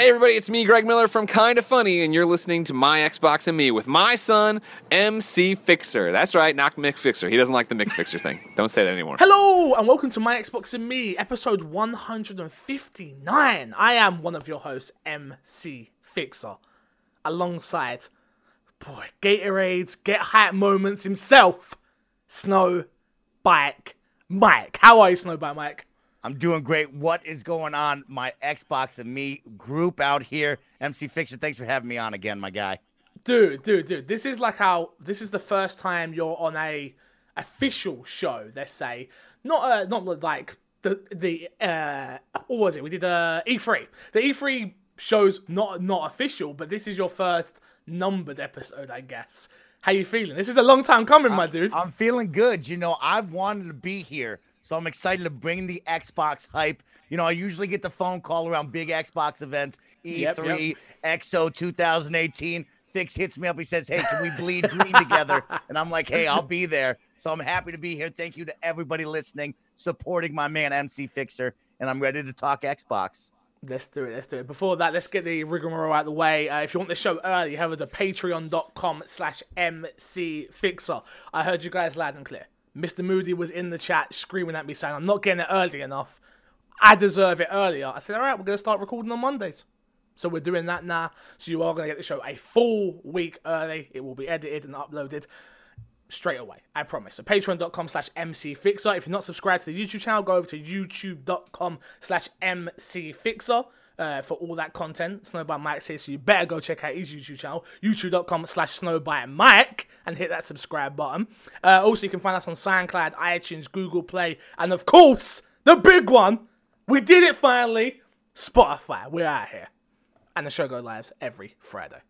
Hey everybody, it's me, Greg Miller from Kinda Funny, and you're listening to My Xbox and Me with my son, MC Fixer. That's right, not Mick Fixer. He doesn't like the Mick Fixer thing. Don't say that anymore. Hello, and welcome to My Xbox and Me, episode 159. I am one of your hosts, MC Fixer, alongside, boy, Gatorades, Get Hype Moments himself, Snow Bike Mike. How are you, Snow Bike Mike? I'm doing great. What is going on? My Xbox and me group out here. MC Fixer, thanks for having me on again, my guy. Dude, dude, dude. This is like how this is the first time you're on a official show, let's say. Not uh not like the the uh what was it? We did uh E3. The E3 show's not not official, but this is your first numbered episode, I guess. How you feeling? This is a long time coming, my dude. I'm feeling good. You know, I've wanted to be here. So I'm excited to bring the Xbox hype. You know, I usually get the phone call around big Xbox events, E3, Yep, yep. XO 2018. Fix hits me up. He says, Hey, can we bleed green together? And I'm like, Hey, I'll be there. So I'm happy to be here. Thank you to everybody listening, supporting my man, MC Fixer. And I'm ready to talk Xbox. Let's do it. Let's do it. Before that, let's get the rigmarole out of the way. Uh, if you want the show early, head over to patreon.com slash mcfixer. I heard you guys loud and clear. Mr. Moody was in the chat screaming at me saying, I'm not getting it early enough. I deserve it earlier. I said, all right, we're going to start recording on Mondays. So we're doing that now. So you are going to get the show a full week early. It will be edited and uploaded straight away. I promise. So patreon.com slash mcfixer. If you're not subscribed to the YouTube channel, go over to youtube.com slash mcfixer. Uh, for all that content, Snow Bike Mike says so you better go check out his YouTube channel, youtube.com slash snow bike Mike, and hit that subscribe button. Uh, also, you can find us on SoundCloud, iTunes, Google Play, and of course, the big one, we did it finally, Spotify. We're out here. And the show goes live every Friday.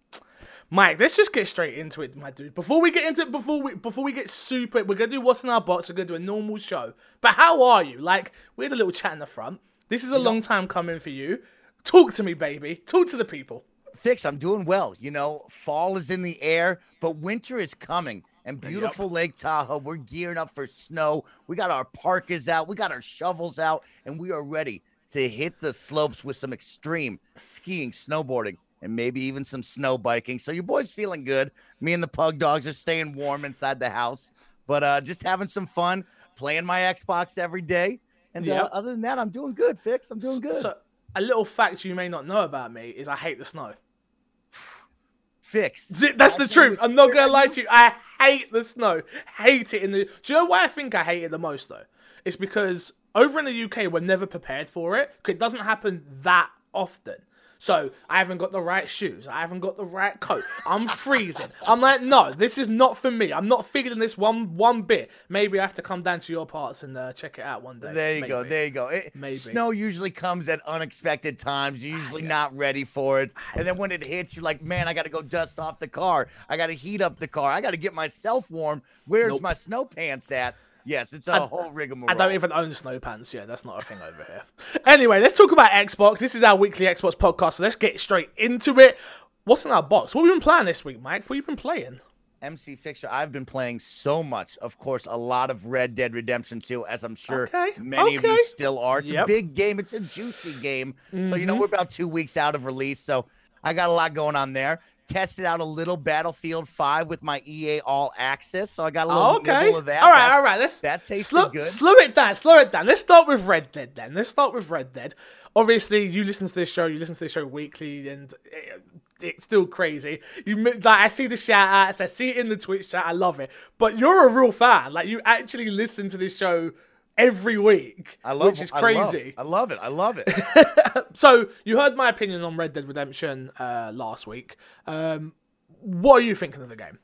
Mike, let's just get straight into it, my dude. Before we get into it, before we before we get super, we're gonna do what's in our box. We're gonna do a normal show. But how are you? Like we had a little chat in the front. This is a long time coming for you. Talk to me, baby. Talk to the people. Fix, I'm doing well. You know, fall is in the air, but winter is coming. And beautiful Lake Tahoe, we're gearing up for snow. We got our parkas out, we got our shovels out, and we are ready to hit the slopes with some extreme skiing, snowboarding, and maybe even some snow biking. So your boy's feeling good. Me and the pug dogs are staying warm inside the house, but uh, just having some fun, playing my Xbox every day. And uh, other than that, I'm doing good, Fix. I'm doing good. So, a little fact you may not know about me is I hate the snow. Fix. Z- That's the truth. I'm not gonna lie to you. I hate the snow. Hate it in the. Do you know why I think I hate it the most though? It's because over in the UK we're never prepared for it. It doesn't happen that often. So I haven't got the right shoes. I haven't got the right coat. I'm freezing. I'm like, no, this is not for me. I'm not feeling this one one bit. Maybe I have to come down to your parts and uh, check it out one day. There you go. There you go. It, Maybe. Snow usually comes at unexpected times. You're usually not ready for it. And then when it hits, you're like, man, I got to go dust off the car. I got to heat up the car. I got to get myself warm. Where's Nope. my snow pants at? Yes, it's a I- whole rigmarole. I don't even own snow pants. Yeah, that's not a thing over here. Anyway, let's talk about Xbox. This is our weekly Xbox podcast, so let's get straight into it. What's in our box? What have we been playing this week, Mike? What have you been playing? MC Fixer, I've been playing so much. Of course, a lot of Red Dead Redemption 2, as I'm sure Okay, many of you still are. It's Yep. a big game. It's a juicy game. So, you know, Mhm. we're about two weeks out of release. So I got a lot going on there. Tested out a little Battlefield 5 with my EA All Access. So I got a little Oh, okay. of that. All right, That's- all right. Let's that tasted slow, good. Slow it down. Slow it down. Let's start with Red Dead then. Let's start with Red Dead. Obviously, you listen to this show. You listen to this show weekly, and it, it's still crazy. You like I see the shout outs. I see it in the Twitch chat. I love it. But you're a real fan. Like you actually listen to this show every week, I love which is I love- crazy. I love it. I love it. So you heard my opinion on Red Dead Redemption uh, last week. Um, what are you thinking of the game?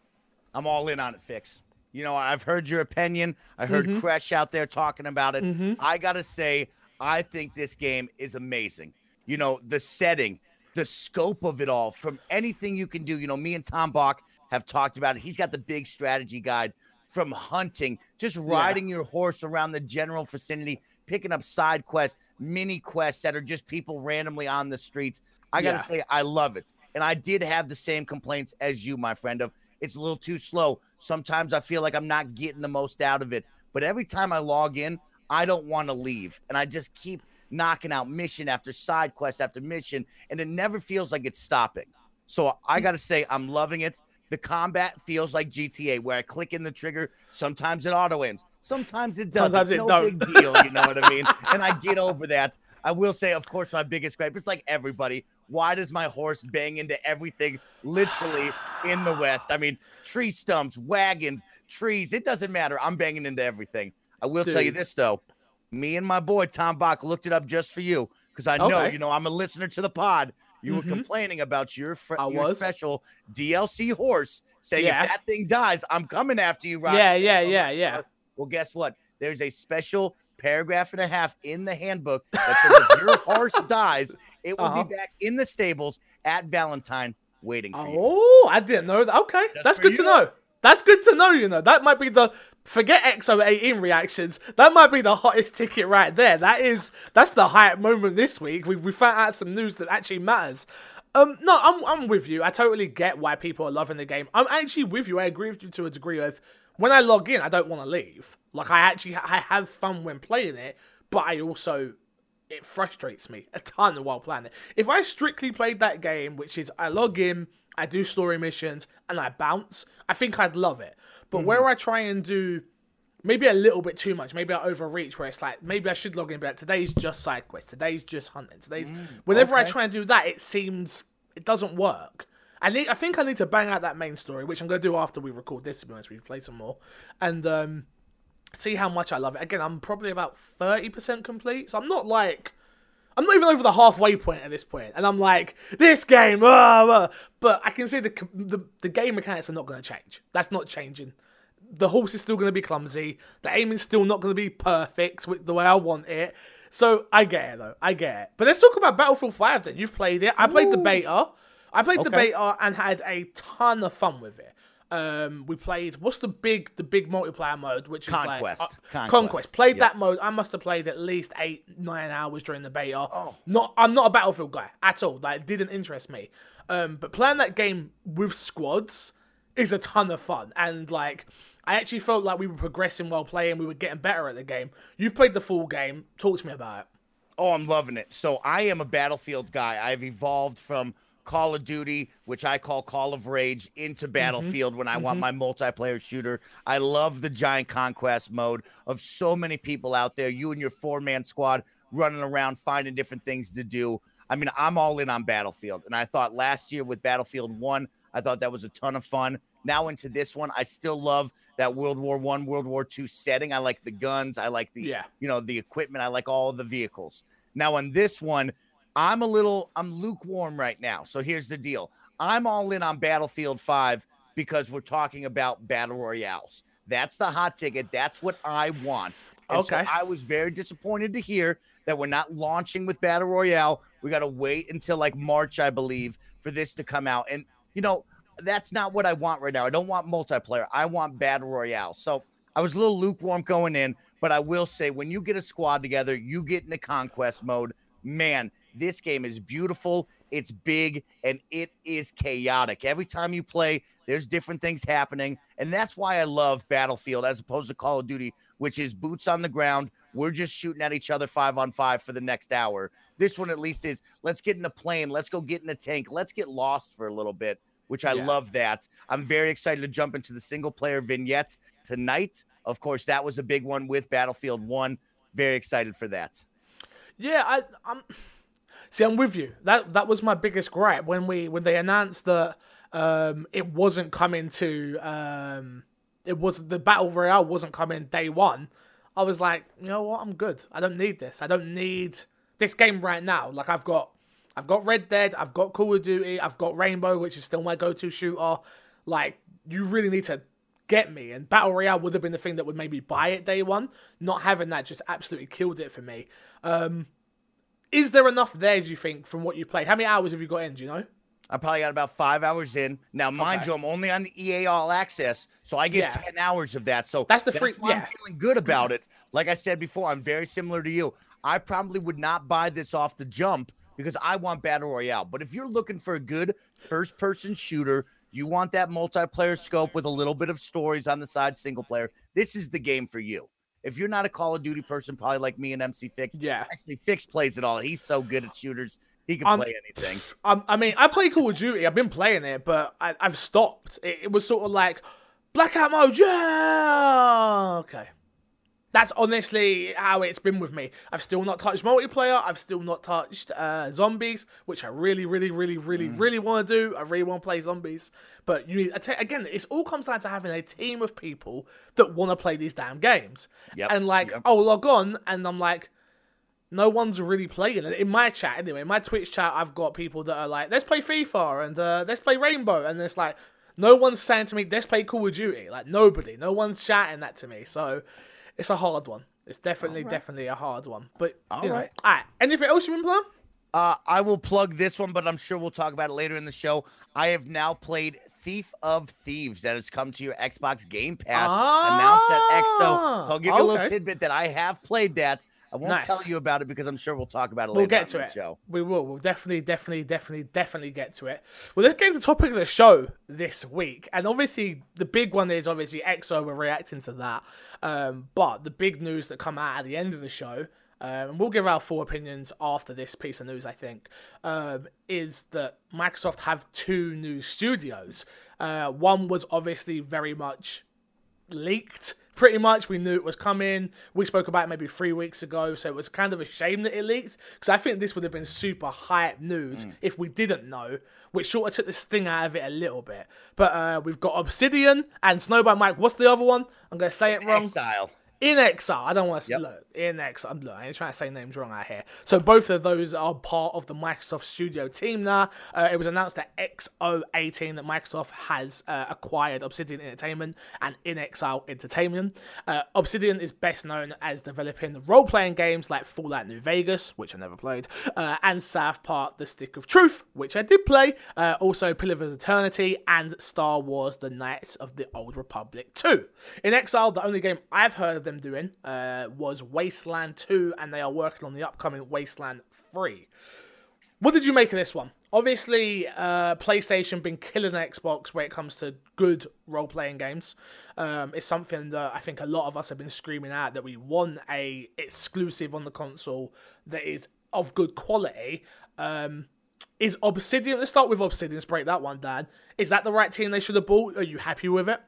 I'm all in on it, Fix. You know, I've heard your opinion. I heard Crash out there talking about it. I got to say, I think this game is amazing. You know, the setting, the scope of it all, from anything you can do. You know, me and Tom Bach have talked about it. He's got the big strategy guide from hunting, just riding your horse around the general vicinity, picking up side quests, mini quests that are just people randomly on the streets. I got to Yeah. say, I love it. And I did have the same complaints as you, my friend, of it's a little too slow. Sometimes I feel like I'm not getting the most out of it. But every time I log in, I don't want to leave. And I just keep knocking out mission after side quest after mission, and it never feels like it's stopping. So I got to say, I'm loving it. The combat feels like GTA, where I click in the trigger. Sometimes it auto aims, sometimes it doesn't. Sometimes it no don't. big deal, you know what I mean? And I get over that. I will say, of course, my biggest gripe is like everybody. Why does my horse bang into everything literally in the West? I mean, tree stumps, wagons, trees. It doesn't matter. I'm banging into everything. I will tell you this though. Me and my boy Tom Bach looked it up just for you because I know, Okay. you know, I'm a listener to the pod. You Mhm. were complaining about your fr- your special DLC horse, saying Yeah. if that thing dies, I'm coming after you, Rockstar. Yeah, yeah, Oh, yeah, Rockstar. yeah. Well, guess what? There's a special paragraph and a half in the handbook that says if your horse dies, it will Uh-huh. be back in the stables at Valentine waiting for you. Oh, I didn't know that. Okay, that's for good to know. That's good to know. You know, that might be the forget XO 18 reactions. That might be the hottest ticket right there. That is that's the hype moment this week. We we found out some news that actually matters. Um, no, I'm I'm with you. I totally get why people are loving the game. I'm actually with you. I agree with you to a degree of when I log in, I don't want to leave. Like I actually I have fun when playing it, but I also it frustrates me a ton while playing it. If I strictly played that game, which is I log in, I do story missions, and I bounce, I think I'd love it. But where I try and do maybe a little bit too much, maybe I overreach where it's like maybe I should log in but like, today's just side quest, today's just hunting, today's whenever I try and do that, it seems it doesn't work. I need I think I need to bang out that main story, which I'm gonna do after we record this to be honest, we play some more. And um see how much I love it. Again, I'm probably about 30% complete, so I'm not like I'm not even over the halfway point at this point, and I'm like, this game, ah, ah. but I can see the, the the game mechanics are not going to change. That's not changing. The horse is still going to be clumsy. The aiming's still not going to be perfect with the way I want it. So I get it though. I get it. But let's talk about Battlefield 5 then. You've played it. I played the beta. I played the beta and had a ton of fun with it. Um, we played what's the big the big multiplayer mode, which is Conquest. like uh, Conquest. Conquest. Played Yeah. that mode. I must have played at least eight nine hours during the beta. Oh. Not I'm not a Battlefield guy at all. That didn't interest me. Um, but playing that game with squads is a ton of fun, and like I actually felt like we were progressing while playing. We were getting better at the game. You've played the full game. Talk to me about it. Oh, I'm loving it. So I am a Battlefield guy. I've evolved from Call of Duty, which I call Call of Rage, into mm-hmm. Battlefield when I want mm-hmm. my multiplayer shooter. I love the giant conquest mode of so many people out there. You and your four man squad running around finding different things to do. I mean, I'm all in on Battlefield. And I thought last year with Battlefield 1, I thought that was a ton of fun. Now into this one, I still love that World War One, World War Two setting. I like the guns. I like the Yeah. you know the equipment. I like all the vehicles. Now on this one, I'm a little I'm lukewarm right now. So here's the deal. I'm all in on Battlefield 5 because we're talking about battle royales. That's the hot ticket. That's what I want. And so Okay. I was very disappointed to hear that we're not launching with battle royale. We got to wait until like March, I believe, for this to come out. And you know, that's not what I want right now. I don't want multiplayer. I want battle royale. So I was a little lukewarm going in, but I will say when you get a squad together, you get into conquest mode. Man, this game is beautiful. It's big and it is chaotic. Every time you play, there's different things happening. And that's why I love Battlefield as opposed to Call of Duty, which is boots on the ground. We're just shooting at each other five on five for the next hour. This one, at least, is let's get in a plane. Let's go get in a tank. Let's get lost for a little bit, which I Yeah. love that. I'm very excited to jump into the single player vignettes tonight. Of course, that was a big one with Battlefield 1. Very excited for that. Yeah, I, I'm. See, I'm with you. That that was my biggest gripe when we when they announced that um it wasn't coming to um it was the battle royale wasn't coming day one. I was like, you know what? I'm good. I don't need this. I don't need this game right now. Like I've got I've got Red Dead, I've got Call of Duty, I've got Rainbow, which is still my go-to shooter. Like you really need to get me. And Battle Royale would have been the thing that would maybe buy it day one. Not having that just absolutely killed it for me. Um, is there enough there, do you think, from what you played? How many hours have you got in, do you know? I probably got about five hours in. Now, mind Okay. you, I'm only on the EA All Access, so I get Yeah. 10 hours of that. So That's the free- why yeah. I'm feeling good about it. Like I said before, I'm very similar to you. I probably would not buy this off the jump because I want Battle Royale. But if you're looking for a good first person shooter, you want that multiplayer scope with a little bit of stories on the side, single player, this is the game for you. If you're not a Call of Duty person, probably like me and MC Fix. Yeah. Actually, Fix plays it all. He's so good at shooters. He can Um, play anything. Um, I mean, I play Call of Duty. I've been playing it, but I, I've stopped. It, it was sort of like blackout mode. Yeah, okay. That's honestly how it's been with me. I've still not touched multiplayer. I've still not touched uh, zombies, which I really, really, really, really, really want to do. I really want to play zombies. But you need again, it all comes down to having a team of people that want to play these damn games. Yep, And like, yep. I'll log on and I'm like, no one's really playing it. In my chat, anyway, in my Twitch chat, I've got people that are like, let's play FIFA and uh, let's play Rainbow. And it's like, no one's saying to me, let's play Call of Duty. Like, nobody. No one's shouting that to me. So it's a hard one. It's definitely, definitely a hard one. But, All you know. right. All right. Anything else you've been playing? Uh, I will plug this one, but I'm sure we'll talk about it later in the show. I have now played Thief of Thieves that has come to your Xbox Game Pass, announced at XO. So I'll give you a little Ah, tidbit that I have played that. I won't Nice. tell you about it because I'm sure we'll talk about it We'll later get on to it. the show. We will. We'll definitely, definitely, definitely, definitely get to it. Well, let's get into the topic of the show this week. And obviously, the big one is obviously XO. We're reacting to that. Um, but the big news that come out at the end of the show, um, and we'll give our full opinions after this piece of news, I think, um, is that Microsoft have two new studios. Uh, one was obviously very much leaked pretty much we knew it was coming. We spoke about it maybe three weeks ago so it was kind of a shame that it leaked because i think this would have been super hype news if we didn't know which sort of took the sting out of it a little bit. But uh, we've got obsidian and snowbound mike. What's the other one? I'm gonna say it wrong. Exile. In exile. I don't want to Yep. look in exile. I'm look, I ain't trying to say names wrong out here. So both of those are part of the Microsoft Studio team now. Uh, it was announced at XO18 that Microsoft has uh, acquired Obsidian Entertainment and inXile Entertainment. Uh, Obsidian is best known as developing role-playing games like Fallout New Vegas, which I never played, uh, and South Park: The Stick of Truth, which I did play. Uh, also, Pillar of Eternity and Star Wars: The Knights of the Old Republic 2. inXile, the only game I've heard of them doing uh, was Wasteland 2, and they are working on the upcoming Wasteland 3. What did you make of this one? Obviously, uh, PlayStation been killing Xbox when it comes to good role playing games. Um, it's something that I think a lot of us have been screaming out that we want a exclusive on the console that is of good quality. Um, is Obsidian? Let's start with Obsidian. Let's break that one down. Is that the right team they should have bought? Are you happy with it?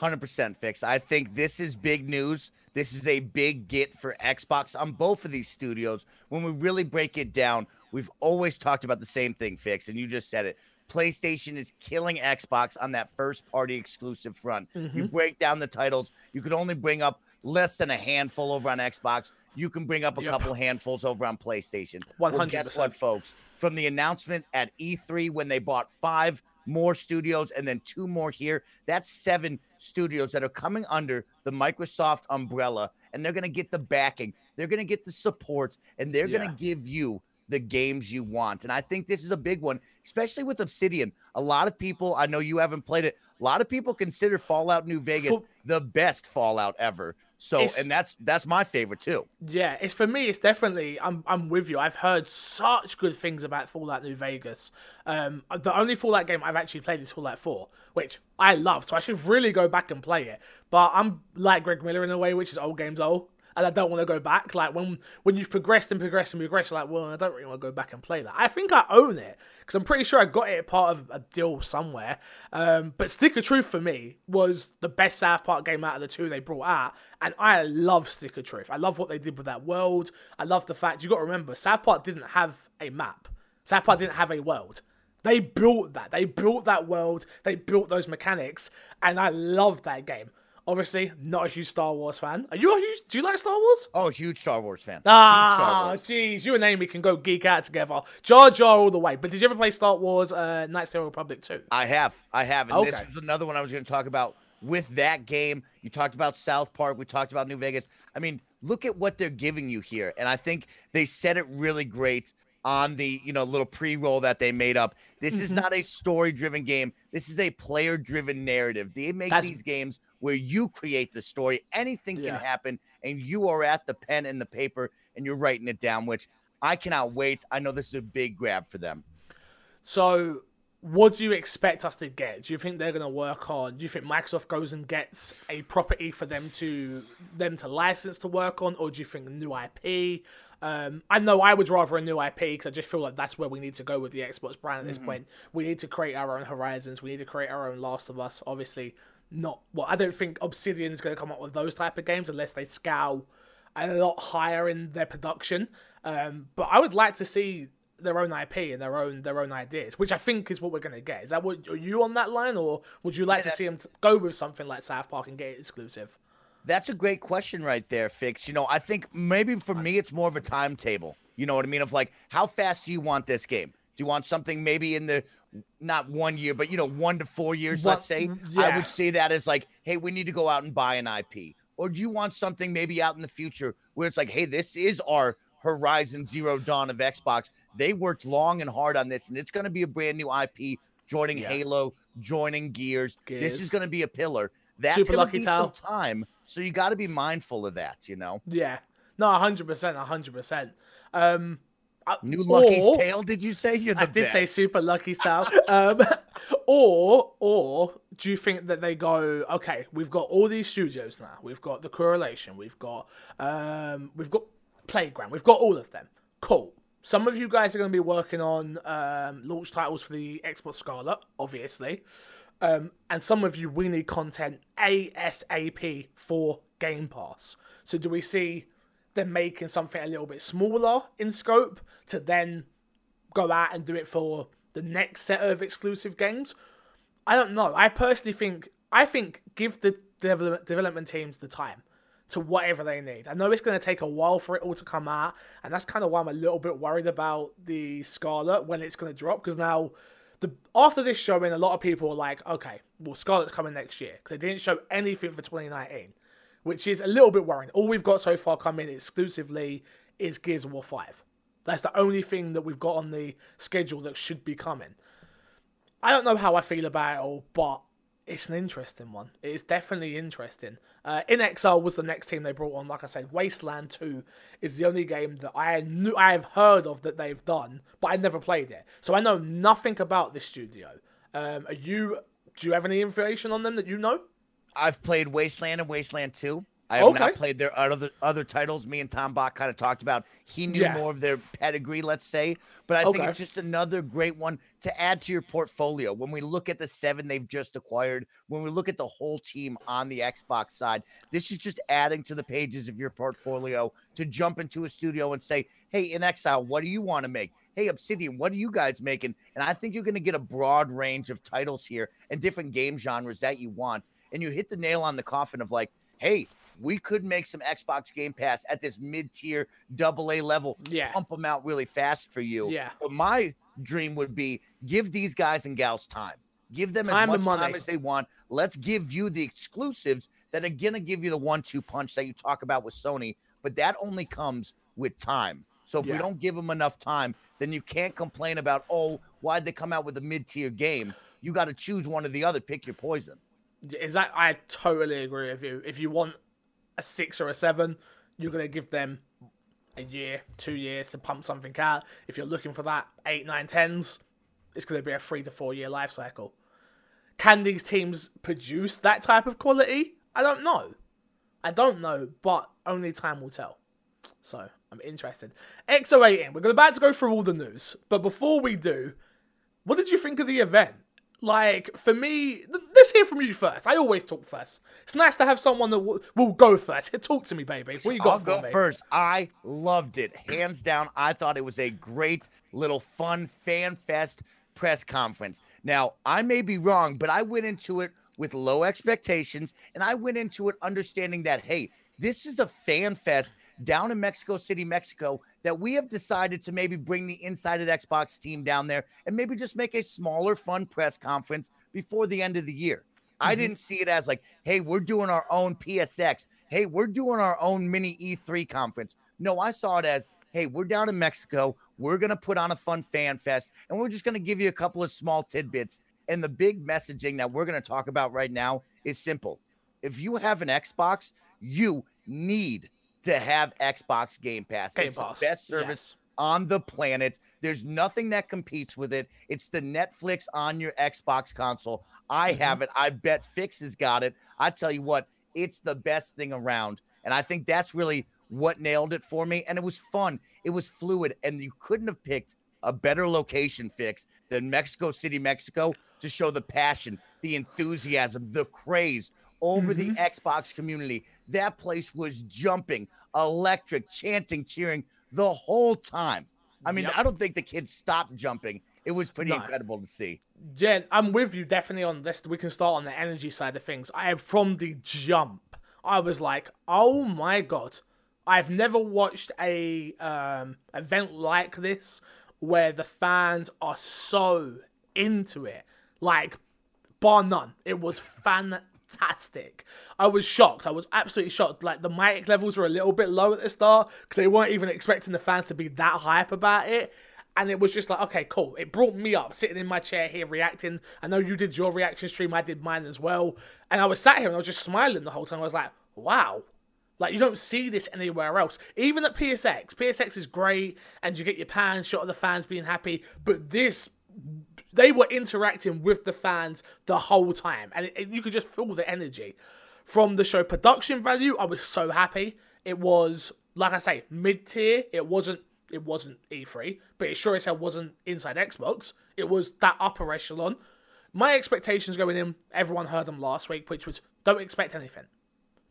100% fix. I think this is big news. This is a big get for Xbox on both of these studios. When we really break it down, we've always talked about the same thing, Fix, and you just said it. PlayStation is killing Xbox on that first party exclusive front. You break down the titles, you could only bring up less than a handful over on Xbox. You can bring up a Yep. couple handfuls over on PlayStation. Well, guess 100%. what, folks? From the announcement at E3 when they bought five more studios and then two more here, that's seven studios that are coming under the Microsoft umbrella and they're going to get the backing, they're going to get the supports, and they're going to give you the games you want. And I think this is a big one, especially with Obsidian. A lot of people, I know you haven't played it, a lot of people consider Fallout New Vegas For- the best Fallout ever. So, It's- and that's that's my favorite too. Yeah, it's for me. It's definitely. I'm. I'm with you. I've heard such good things about Fallout New Vegas. Um, the only Fallout game I've actually played is Fallout 4, which I love. So I should really go back and play it. But I'm like Greg Miller in a way, which is old games old, and I don't want to go back. Like when when you've progressed and progressed and progressed, like, well, I don't really want to go back and play that. I think I own it because I'm pretty sure I got it part of a deal somewhere. Um, but Stick of Truth for me was the best South Park game out of the two they brought out, and I love Stick of Truth. I love what they did with that world. I love the fact you got to remember South Park didn't have a map. South Park didn't have a world. They built that. They built that world. They built those mechanics, and I love that game. Obviously, not a huge Star Wars fan. Are you a huge? Do you like Star Wars? Oh, huge Star Wars fan. Ah, jeez, you and Amy can go geek out together. Jar Jar all the way. But did you ever play Star Wars uh, Knights of the Republic 2? I have. I have. And this is another one I was going to talk about with that game. You talked about South Park. We talked about New Vegas. I mean, look at what they're giving you here. And I think they said it really great on the, you know, little pre-roll that they made up. This is Mm-hmm. not a story-driven game. This is a player-driven narrative. They make That's- these games where you create the story. Anything Yeah. can happen and you are at the pen and the paper and you're writing it down, which I cannot wait. I know this is a big grab for them. So what do you expect us to get? Do you think they're going to work on? Do you think Microsoft goes and gets a property for them to them to license to work on, or do you think a new IP? Um, I know I would rather a new IP because I just feel like that's where we need to go with the Xbox brand at this mm-hmm. point. We need to create our own Horizons. We need to create our own Last of Us. Obviously, not well. I don't think Obsidian is going to come up with those type of games unless they scale a lot higher in their production. Um, but I would like to see their own IP and their own their own ideas, which I think is what we're going to get. Is that what are you on that line, or would you like yeah, to see them go with something like South Park and get it exclusive? That's a great question right there, Fix. You know, I think maybe for me it's more of a timetable. You know what I mean? Of like, how fast do you want this game? Do you want something maybe in the not one year, but you know, one to four years, let's say? Yeah. I would say that as like, hey, we need to go out and buy an IP. Or do you want something maybe out in the future where it's like, hey, this is our Horizon Zero Dawn of Xbox. They worked long and hard on this, and it's going to be a brand new IP joining yeah. Halo, joining Gears. Gears. This is going to be a pillar. That's Super going to be some time, so you got to be mindful of that. You know? Yeah. No, hundred percent, hundred percent. Um, New Lucky's or, Tale, did you say? You're the I did best. say Super Lucky's Tale. um, or, or do you think that they go, okay, we've got all these studios now. We've got the Coalition. We've got, um, we've got Playground. We've got all of them. Cool. Some of you guys are going to be working on um, launch titles for the Xbox Scarlett, obviously. Um, and some of you, we need content ASAP for Game Pass. So do we see them making something a little bit smaller in scope to then go out and do it for the next set of exclusive games? I don't know. I personally think I think give the development teams the time to whatever they need. I know it's going to take a while for it all to come out, and that's kind of why I'm a little bit worried about the Scarlett when it's going to drop because now. The, after this showing, a lot of people were like, okay, well, Scarlett's coming next year because they didn't show anything for 2019, which is a little bit worrying. All we've got so far coming exclusively is Gears of War 5. That's the only thing that we've got on the schedule that should be coming. I don't know how I feel about it all, but it's an interesting one. It is definitely interesting. Uh, inXile was the next team they brought on. Like I said, Wasteland Two is the only game that I knew I have heard of that they've done, but I never played it, so I know nothing about this studio. Um, you? Do you have any information on them that you know? I've played Wasteland and Wasteland Two. I have okay. not played their other other titles. Me and Tom Bach kind of talked about. He knew yeah. more of their pedigree, let's say. But I okay. think it's just another great one to add to your portfolio. When we look at the seven they've just acquired, when we look at the whole team on the Xbox side, this is just adding to the pages of your portfolio to jump into a studio and say, "Hey, inXile, what do you want to make?" Hey, Obsidian, what are you guys making? And I think you're going to get a broad range of titles here and different game genres that you want. And you hit the nail on the coffin of like, hey, we could make some Xbox Game Pass at this mid tier double A level, yeah. pump them out really fast for you. Yeah. But my dream would be give these guys and gals time. Give them time as much time as they want. Let's give you the exclusives that are going to give you the one two punch that you talk about with Sony, but that only comes with time. So if yeah. we don't give them enough time, then you can't complain about, oh, why'd they come out with a mid tier game? You got to choose one or the other. Pick your poison. Is that I totally agree with you. If you want a six or a seven, you're going to give them a year, two years to pump something out. If you're looking for that eight, nine, tens, it's going to be a three to four year life cycle. Can these teams produce that type of quality? I don't know. I don't know, but only time will tell. So I'm interested. X08 we're about to go through all the news, but before we do, what did you think of the event? Like for me, let's hear from you first. I always talk first. It's nice to have someone that will, will go first. Talk to me, baby. What you got I'll go me? first. I loved it, hands down. I thought it was a great little fun fan fest press conference. Now I may be wrong, but I went into it with low expectations, and I went into it understanding that hey, this is a fan fest down in Mexico City, Mexico, that we have decided to maybe bring the Inside at Xbox team down there and maybe just make a smaller, fun press conference before the end of the year. Mm-hmm. I didn't see it as like, hey, we're doing our own PSX. Hey, we're doing our own mini E3 conference. No, I saw it as, hey, we're down in Mexico. We're going to put on a fun fan fest and we're just going to give you a couple of small tidbits. And the big messaging that we're going to talk about right now is simple if you have an Xbox, you need to have Xbox Game Pass. Game it's Pass. the best service yes. on the planet. There's nothing that competes with it. It's the Netflix on your Xbox console. I Mm-hmm. have it. I bet Fix has got it. I tell you what, it's the best thing around. And I think that's really what nailed it for me. And it was fun. It was fluid. And you couldn't have picked a better location fix than Mexico City, Mexico to show the passion, the enthusiasm, the craze over the Xbox community. That place was jumping, electric, chanting, cheering the whole time. I mean, Yep. I don't think the kids stopped jumping. It was pretty No. incredible to see. Yeah, I'm with you definitely on this. We can start on the energy side of things. I from the jump, I was like, oh my god, I've never watched a um, event like this where the fans are so into it. Like, bar none. It was fantastic. I was shocked. I was absolutely shocked. Like the mic levels were a little bit low at the start because they weren't even expecting the fans to be that hype about it. And it was just like, okay, cool. It brought me up, sitting in my chair here, reacting. I know you did your reaction stream, I did mine as well. And I was sat here and I was just smiling the whole time. I was like, wow, like you don't see this anywhere else. Even at PSX, PSX is great, and you get your pan shot of the fans being happy. But this, they were interacting with the fans the whole time, and it, it- you could just feel the energy from the show production value. I was so happy. It was like I say, mid tier. It wasn't. It wasn't E3, but it sure as hell wasn't inside Xbox. It was that upper echelon. My expectations going in, everyone heard them last week, which was don't expect anything.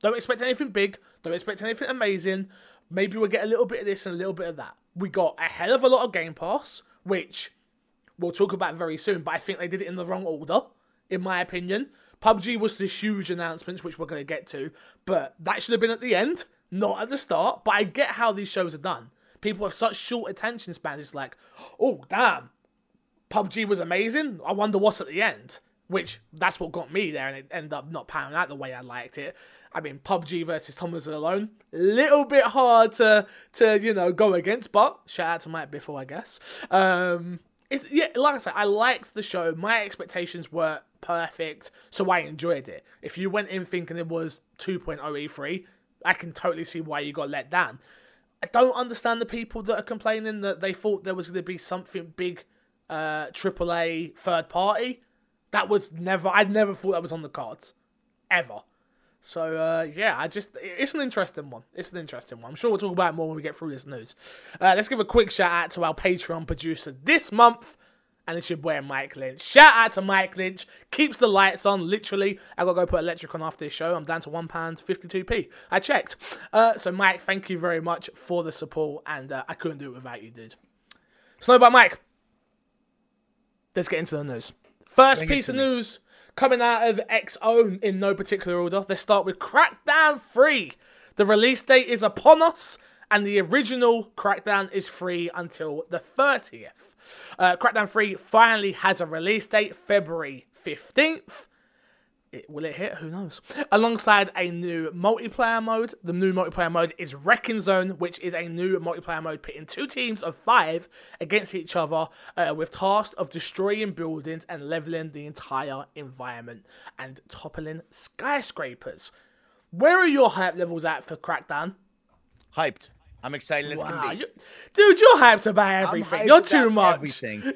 Don't expect anything big. Don't expect anything amazing. Maybe we'll get a little bit of this and a little bit of that. We got a hell of a lot of Game Pass, which we'll talk about very soon, but I think they did it in the wrong order, in my opinion. PUBG was the huge announcements, which we're going to get to, but that should have been at the end, not at the start. But I get how these shows are done. People have such short attention spans. It's like, oh, damn, PUBG was amazing. I wonder what's at the end. Which that's what got me there, and it ended up not panning out the way I liked it. I mean, PUBG versus Thomas alone, little bit hard to to you know go against, but shout out to Mike before I guess. Um, it's yeah, like I said, I liked the show. My expectations were perfect, so I enjoyed it. If you went in thinking it was 2.0 E3, I can totally see why you got let down. I don't understand the people that are complaining that they thought there was going to be something big, uh, AAA third party. That was never. I never thought that was on the cards, ever. So uh, yeah, I just it's an interesting one. It's an interesting one. I'm sure we'll talk about it more when we get through this news. Uh, let's give a quick shout out to our Patreon producer this month, and it's your boy Mike Lynch. Shout out to Mike Lynch. Keeps the lights on. Literally, I gotta go put electric on after this show. I'm down to one pound fifty two p. I checked. Uh, so Mike, thank you very much for the support, and uh, I couldn't do it without you, dude. Snowball Mike. Let's get into the news. First piece of news coming out of XO in no particular order. Let's start with Crackdown 3. The release date is upon us, and the original Crackdown is free until the 30th. Uh, Crackdown 3 finally has a release date, February 15th. It, will it hit? Who knows? Alongside a new multiplayer mode. The new multiplayer mode is Wrecking Zone, which is a new multiplayer mode pitting two teams of five against each other uh, with tasks of destroying buildings and leveling the entire environment and toppling skyscrapers. Where are your hype levels at for Crackdown? Hyped. I'm excited as Wow, can be. dude, you're hyped about everything. hyped You're too much. Everything. You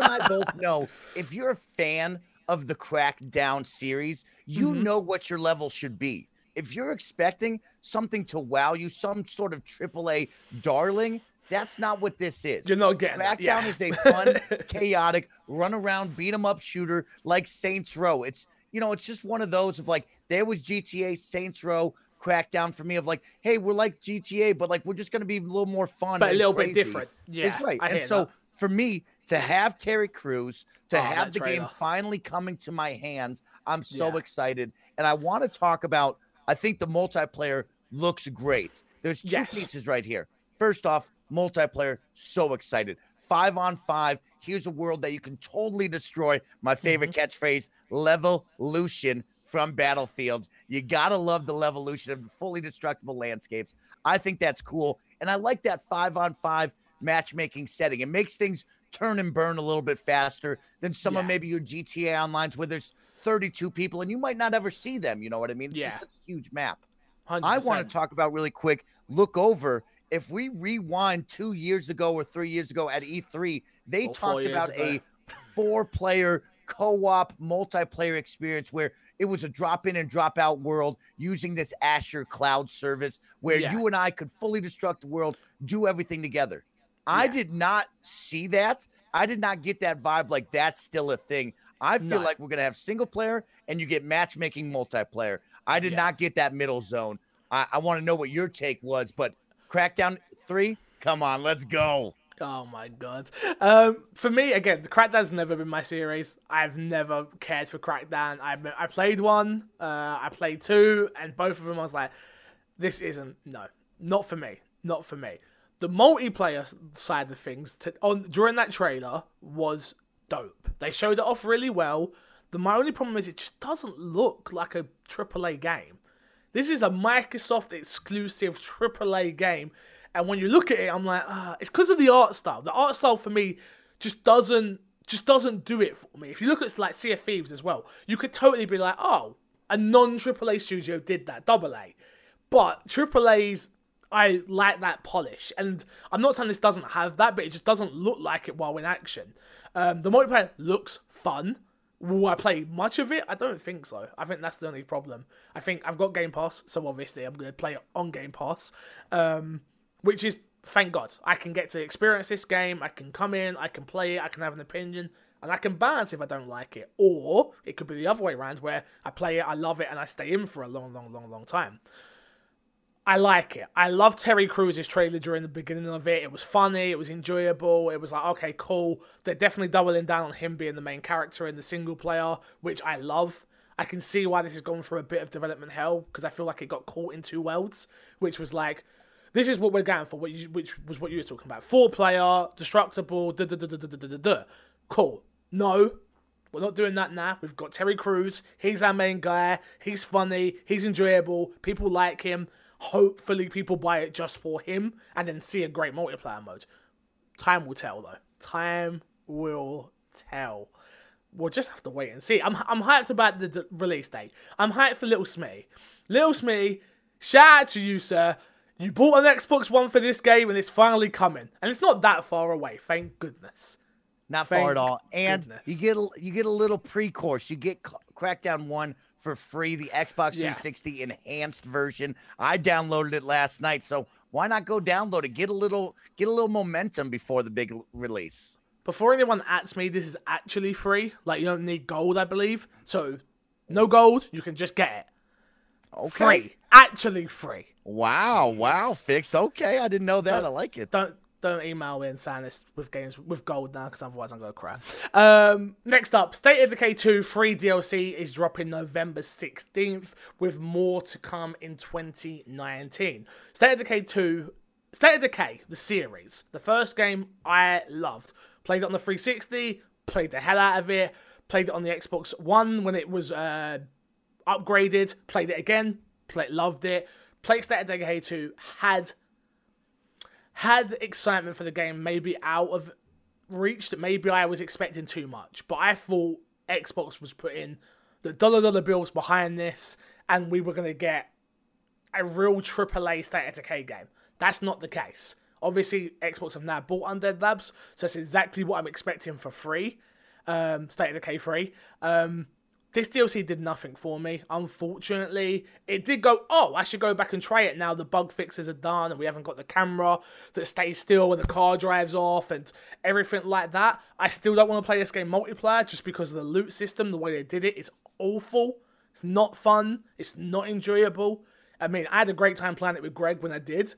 and I both know if you're a fan of the Crackdown series, you Mm-hmm. know what your level should be. If you're expecting something to wow you, some sort of AAA darling, that's not what this is. You're not getting. Crackdown Yeah. is a fun, chaotic, run around, beat 'em up shooter like Saints Row. It's you know, it's just one of those of like there was GTA, Saints Row, Crackdown for me of like, hey, we're like GTA, but like we're just gonna be a little more fun, But a little bit different. Yeah, it's right. I and so that. For me to have Terry Crews, to Oh, have the game trailer. finally coming to my hands, I'm so Yeah. excited, and I want to talk about. I think the multiplayer looks great. There's two Yes. pieces right here. First off, multiplayer, so excited. Five on five. Here's a world that you can totally destroy. My favorite Mm-hmm. catchphrase, Levolution from Battlefield. You gotta love the Levolution of fully destructible landscapes. I think that's cool. And I like that five on five matchmaking setting. It makes things turn and burn a little bit faster than some of maybe your GTA Onlines where there's 32 people and you might not ever see them. You know what I mean? It's Yeah. just such a huge map. 100%. I want to talk about really quick. Look over if we rewind two years ago or three years ago at E3, they Or talked about ago. a four player co op multiplayer experience where it was a drop in and drop out world using this Azure cloud service where Yeah. you and I could fully destruct the world, do everything together. I did not see that. I did not get that vibe like that's still a thing. I feel like we're gonna have single player and you get matchmaking multiplayer. I did Yeah. not get that middle zone. I, I want to know what your take was, but Crackdown three, come on, let's go. Oh my god. Um, for me, again, Crackdown's never been my series. I've never cared for Crackdown. I I played one, uh, I played two, and both of them I was like, this isn't no, not for me, not for me. The multiplayer side of things to, on during that trailer was dope. They showed it off really well. The my only problem is it just doesn't look like a AAA game. This is a Microsoft exclusive AAA game, and when you look at it, I'm like, ah, it's because of the art style. The art style for me just doesn't just doesn't do it for me. If you look at like Sea of Thieves as well, you could totally be like, oh, a non AAA studio did that, double A. But AAA's, I like that polish, and I'm not saying this doesn't have that, but it just doesn't look like it while in action. Um, the multiplayer looks fun. Will I play much of it? I don't think so. I think that's the only problem. I think I've got Game Pass, so obviously I'm going to play it on Game Pass, um, which is thank God. I can get to experience this game. I can come in, I can play it, I can have an opinion, and I can bounce if I don't like it. Or it could be the other way around, where I play it, I love it, and I stay in for a long, long, long, long time. I like it. I love Terry Crews' trailer during the beginning of it. It was funny, it was enjoyable. It was like, okay, cool. They're definitely doubling down on him being the main character in the single player, which I love. I can see why this is going through a bit of development hell because I feel like it got caught in two worlds, which was like, this is what we're going for, which, which was what you were talking about. Four player, destructible, da da da da da da da da. Cool. No, we're not doing that now. We've got Terry Crews. He's our main guy. He's funny. He's enjoyable. People like him. Hopefully, people buy it just for him and then see a great multiplayer mode. Time will tell, though. Time will tell. We'll just have to wait and see. I'm I'm hyped about the, the release date. I'm hyped for Little Smee. Little Smee, shout out to you, sir. You bought an Xbox One for this game and it's finally coming. And it's not that far away, thank goodness. Not Thank far at all. And goodness. you get a you get a little pre-course. You get C- Crackdown 1 for free, the Xbox Yeah. 360 enhanced version. I downloaded it last night, so why not go download it? Get a little get a little momentum before the big release. Before anyone asks me, this is actually free. Like you don't need gold, I believe. So no gold, you can just get it. Okay. Free. Actually free. Wow, wow, fix. Okay, I didn't know that. Don't- I like it. Don't don't email me and this with games with gold now, because otherwise I'm gonna cry. Um, next up, State of Decay 2 free DLC is dropping November 16th, with more to come in 2019. State of Decay 2, State of Decay, the series, the first game I loved. Played it on the 360, played the hell out of it. Played it on the Xbox One when it was uh, upgraded. Played it again, played, loved it. Played State of Decay 2, had had excitement for the game maybe out of reach that maybe I was expecting too much. But I thought Xbox was putting the dollar dollar bills behind this and we were gonna get a real AAA State of Decay game. That's not the case. Obviously, Xbox have now bought Undead Labs, so that's exactly what I'm expecting for free. Um, State of Decay free. Um, this DLC did nothing for me, unfortunately. It did go, oh, I should go back and try it now. The bug fixes are done and we haven't got the camera that stays still when the car drives off and everything like that. I still don't want to play this game multiplayer just because of the loot system. The way they did it. it is awful. It's not fun. It's not enjoyable. I mean, I had a great time playing it with Greg when I did.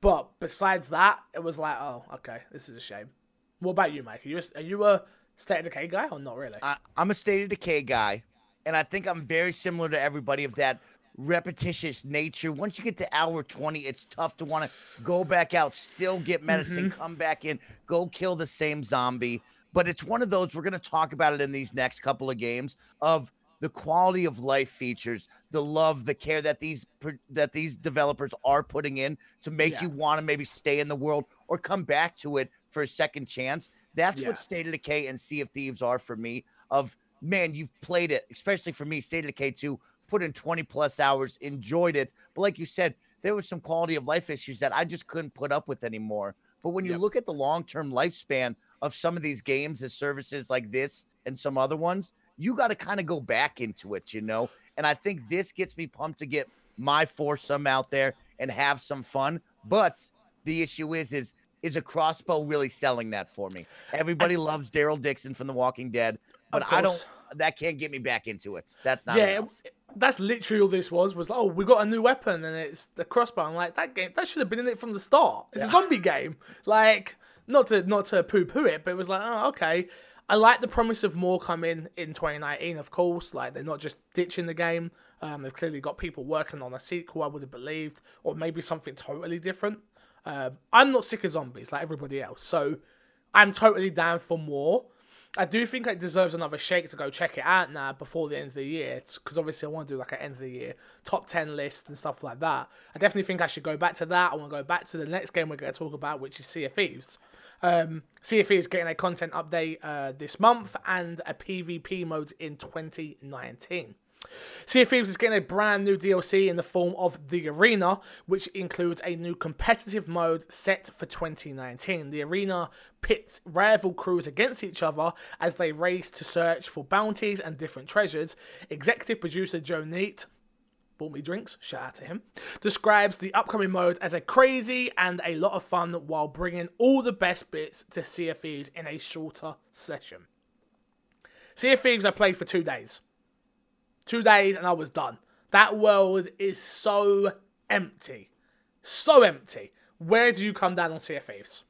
But besides that, it was like, oh, okay, this is a shame. What about you, Mike? Are you a, are you a State of Decay guy or not really? I, I'm a state of decay guy, and I think I'm very similar to everybody of that repetitious nature. Once you get to hour 20, it's tough to want to go back out, still get medicine, mm-hmm. come back in, go kill the same zombie. But it's one of those we're going to talk about it in these next couple of games of the quality of life features, the love, the care that these that these developers are putting in to make Yeah. you want to maybe stay in the world or come back to it for a second chance. That's Yeah. what State of Decay and Sea of Thieves are for me. Of man, you've played it, especially for me, State of Decay 2, put in 20 plus hours, enjoyed it. But like you said, there was some quality of life issues that I just couldn't put up with anymore. But when you Yep. look at the long term lifespan of some of these games and services like this and some other ones, you got to kind of go back into it, you know? And I think this gets me pumped to get my foursome out there and have some fun. But the issue is, is, is a crossbow really selling that for me? Everybody loves Daryl Dixon from The Walking Dead, but I don't. That can't get me back into it. That's not yeah, it- that's literally all this was. Was like, oh, we got a new weapon and it's the crossbow. I'm like that game. That should have been in it from the start. It's a zombie game. Like not to not to poo poo it, but it was like oh okay. I like the promise of more coming in 2019. Of course, like they're not just ditching the game. Um, they've clearly got people working on a sequel. I would have believed, or maybe something totally different. Um, I'm not sick of zombies like everybody else, so I'm totally down for more. I do think it deserves another shake to go check it out now before the end of the year. Because obviously I want to do like an end of the year top ten list and stuff like that. I definitely think I should go back to that. I want to go back to the next game we're going to talk about, which is Sea of Thieves. Um, sea of Thieves getting a content update uh, this month and a PvP mode in 2019. Sea of Thieves is getting a brand new DLC in the form of The Arena, which includes a new competitive mode set for 2019. The Arena pits rival crews against each other as they race to search for bounties and different treasures. Executive producer Joe Neate bought me drinks, shout out to him, describes the upcoming mode as a crazy and a lot of fun while bringing all the best bits to Sea in a shorter session. Sea I played for two days. Two days and I was done. That world is so empty. So empty. Where do you come down on Sea of Thieves?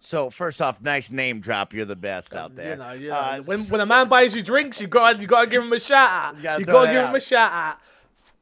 So first off, nice name drop. You're the best out there. You know, you know, Uh, when, when a man buys you drinks, you got you got to give him a shout out. You got to give him a shout out.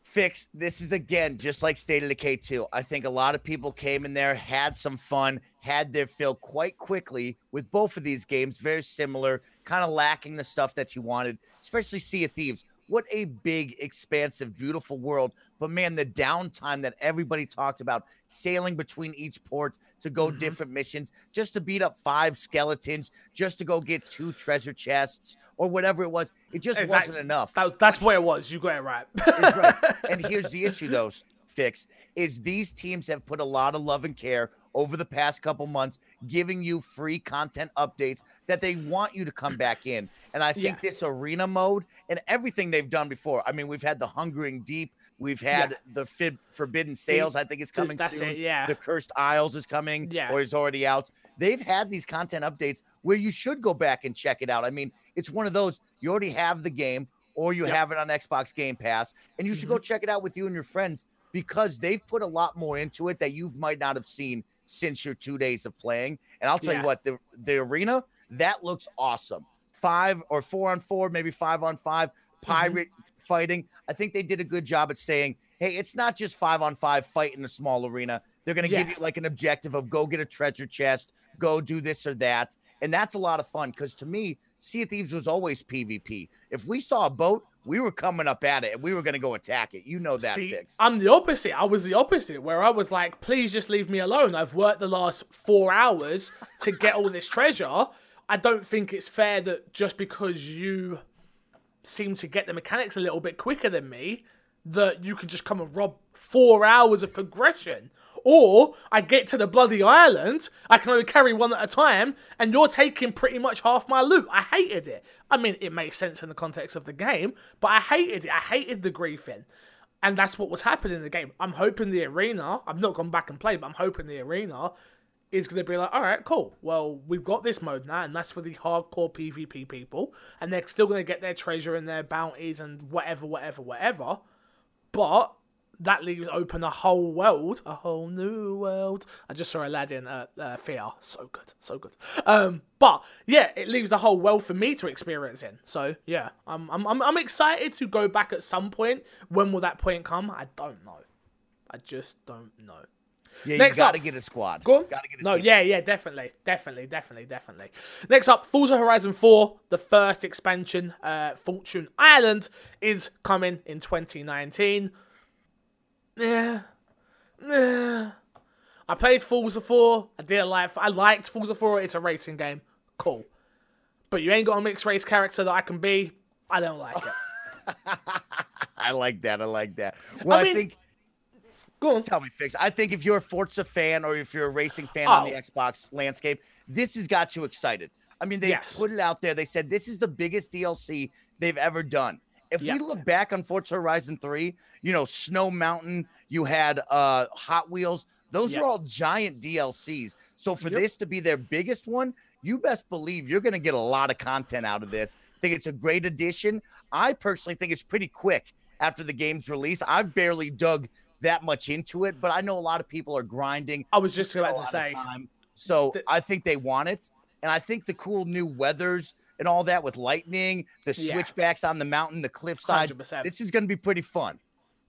Fix. This is again just like State of Decay 2. I think a lot of people came in there, had some fun, had their fill quite quickly with both of these games. Very similar, kind of lacking the stuff that you wanted, especially Sea of Thieves. What a big, expansive, beautiful world. But man, the downtime that everybody talked about, sailing between each port to go Mhm. different missions, just to beat up five skeletons, just to go get two treasure chests or whatever it was. It just Exactly. wasn't enough. That, that's what it was. You got it right. right. And here's the issue, though, fix is these teams have put a lot of love and care over the past couple months, giving you free content updates that they want you to come back in. And I think Yeah. this arena mode and everything they've done before. I mean, we've had the Hungering Deep, we've had Yeah. the Fid- Forbidden Sales. I think is coming That's soon. it. Yeah. The Cursed Isles is coming, Yeah. or is already out. They've had these content updates where you should go back and check it out. I mean, it's one of those you already have the game, or you Yep. Mm-hmm. have it on Xbox Game Pass, and you should go check it out with you and your friends because they've put a lot more into it that you might not have seen since your two days of playing. And I'll tell Yeah. you what, the the arena that looks awesome. Five or four on four, maybe five on five, Mm-hmm. pirate fighting. I think they did a good job at saying, hey, it's not just five on five fight in a small arena. They're going to give you like an objective of go get a treasure chest, go do this or that. And that's a lot of fun because to me, Sea of Thieves was always PvP. If we saw a boat, we were coming up at it and we were going to go attack it. You know that See, fix. I'm the opposite. I was the opposite, where I was like, please just leave me alone. I've worked the last four hours to get all this treasure. I don't think it's fair that just because you seem to get the mechanics a little bit quicker than me, that you can just come and rob four hours of progression. Or I get to the bloody island, I can only carry one at a time, and you're taking pretty much half my loot. I hated it. I mean, it makes sense in the context of the game, but I hated it. I hated the griefing. And that's what was happening in the game. I'm hoping the arena, I've not gone back and played, but I'm hoping the arena is going to be like, all right, cool. Well, we've got this mode now, and that's for the hardcore PvP people, and they're still going to get their treasure and their bounties and whatever, whatever, whatever. But that leaves open a whole world, a whole new world. I just saw Aladdin at uh, Fear, so good, so good. Um, but yeah, it leaves the whole world for me to experience in. So yeah, I'm I'm I'm, I'm excited to go back at some point. When will that point come? I don't know. I just don't know. yeah, next you got to up- get a squad. Go on. Got to get a no, team. yeah, yeah, definitely, definitely, definitely, definitely. Next up, Forza Horizon 4, the first expansion, uh, Fortune Island, is coming in 2019. Yeah, yeah. I played Forza 4. I did like. I liked Forza 4. It's a racing game. Cool. But you ain't got a mixed race character that I can be. I don't like it. I like that. I like that. Well, I, mean- think Go on. Tell me, Fix. I think if you're a Forza fan or if you're a racing fan on the Oh. Xbox landscape, this has got you excited. I mean, they Yes. put it out there. They said this is the biggest DLC they've ever done. If Yeah. we look back on Forza Horizon 3, you know, Snow Mountain, you had uh Hot Wheels, those Yeah. are all giant DLCs. So for Yep. this to be their biggest one, you best believe you're going to get a lot of content out of this. I think it's a great addition. I personally think it's pretty quick after the game's release. I've barely dug that much into it, but I know a lot of people are grinding. I was just about to say, time. So The- I think they want it, and I think the cool new weathers and all that with lightning, the Yeah. switchbacks on the mountain, the cliff sides. 100%. This is going to be pretty fun.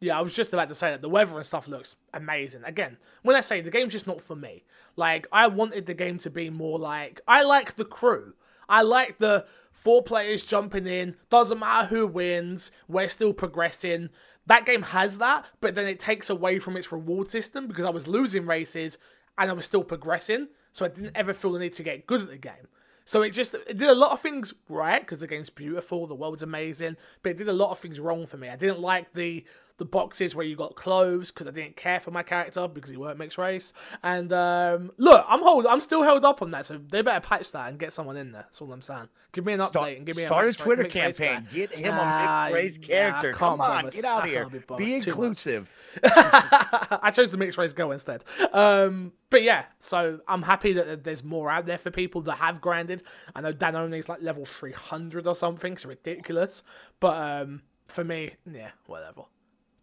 Yeah, I was just about to say that the weather and stuff looks amazing. Again, when I say the game's just not for me, like I wanted the game to be more like I like the crew. I like the four players jumping in. Doesn't matter who wins, we're still progressing. That game has that, but then it takes away from its reward system because I was losing races and I was still progressing, so I didn't ever feel the need to get good at the game. So it just it did a lot of things right because the game's beautiful, the world's amazing, but it did a lot of things wrong for me. I didn't like the the boxes where you got clothes because I didn't care for my character because he weren't mixed race. And um, look, I'm hold, I'm still held up on that, so they better patch that and get someone in there. That's all I'm saying. Give me an update Start, and give me start a mixed Twitter mixed campaign. Get him Nah, a mixed race character. can't Come on, get out I of here. be Be, bothered. Too much. inclusive. I chose the mixed race go instead. Um, but yeah, so I'm happy that there's more out there for people that have grinded. I know Dan only's like level 300 or something. It's ridiculous. But um, for me, yeah, whatever.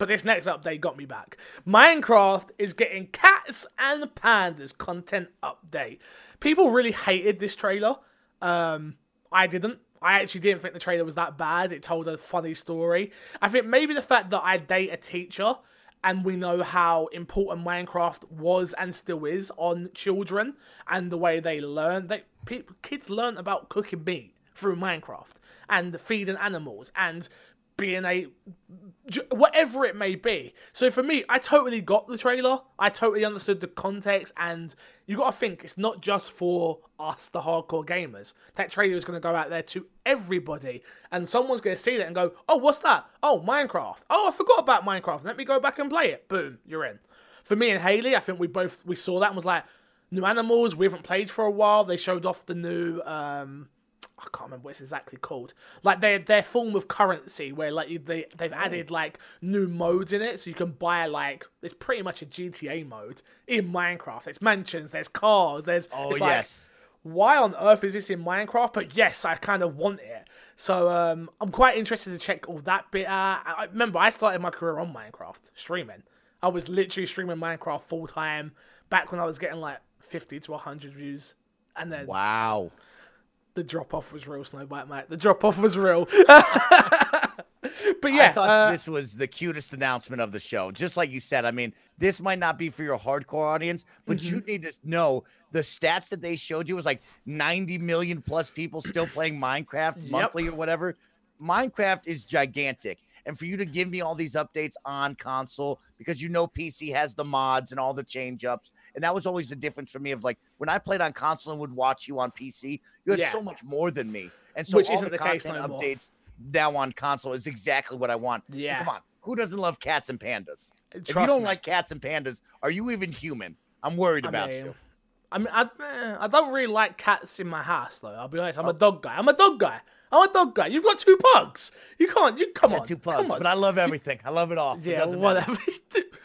But this next update got me back. Minecraft is getting cats and pandas content update. People really hated this trailer. Um, I didn't. I actually didn't think the trailer was that bad. It told a funny story. I think maybe the fact that I date a teacher and we know how important Minecraft was and still is on children and the way they learn. They people, kids learn about cooking meat through Minecraft and feeding animals and being a whatever it may be. So for me, I totally got the trailer. I totally understood the context, and you got to think it's not just for us, the hardcore gamers. That trailer is going to go out there to everybody, and someone's going to see that and go, "Oh, what's that? Oh, Minecraft. Oh, I forgot about Minecraft. Let me go back and play it." Boom, you're in. For me and Haley, I think we both we saw that and was like, "New animals. We haven't played for a while." They showed off the new. um I can't remember what it's exactly called. Like their their form of currency, where like they they've added like new modes in it, so you can buy like it's pretty much a GTA mode in Minecraft. There's mansions, there's cars, there's Oh, it's like, yes. why on earth is this in Minecraft? But yes, I kind of want it. So um, I'm quite interested to check all that bit out. I I- remember I started my career on Minecraft streaming. I was literally streaming Minecraft full time back when I was getting like 50 to 100 views, and then Wow. The drop off was real, Snowbike, mate. The drop off was real. but yeah, I thought uh, this was the cutest announcement of the show. Just like you said, I mean, this might not be for your hardcore audience, but Mm-hmm. you need to know the stats that they showed you was like 90 million plus people still playing Minecraft Yep. monthly or whatever. Minecraft is gigantic. And for you to give me all these updates on console because you know PC has the mods and all the change ups. And that was always the difference for me of like when I played on console and would watch you on PC, you had Yeah. so much more than me. And so Which all isn't the the content no updates now on console is exactly what I want. Yeah. Come on. Who doesn't love cats and pandas? if you don't me. like cats and pandas, are you even human? I'm worried I about mean, you. I mean, I, eh, I don't really like cats in my house, though. I'll be honest. Oh. I'm a dog guy. I'm a dog guy. I'm a dog guy. You've got two pugs. You can't. You come I on. got two come pugs, on. but I love everything. I love it all. It yeah, doesn't whatever.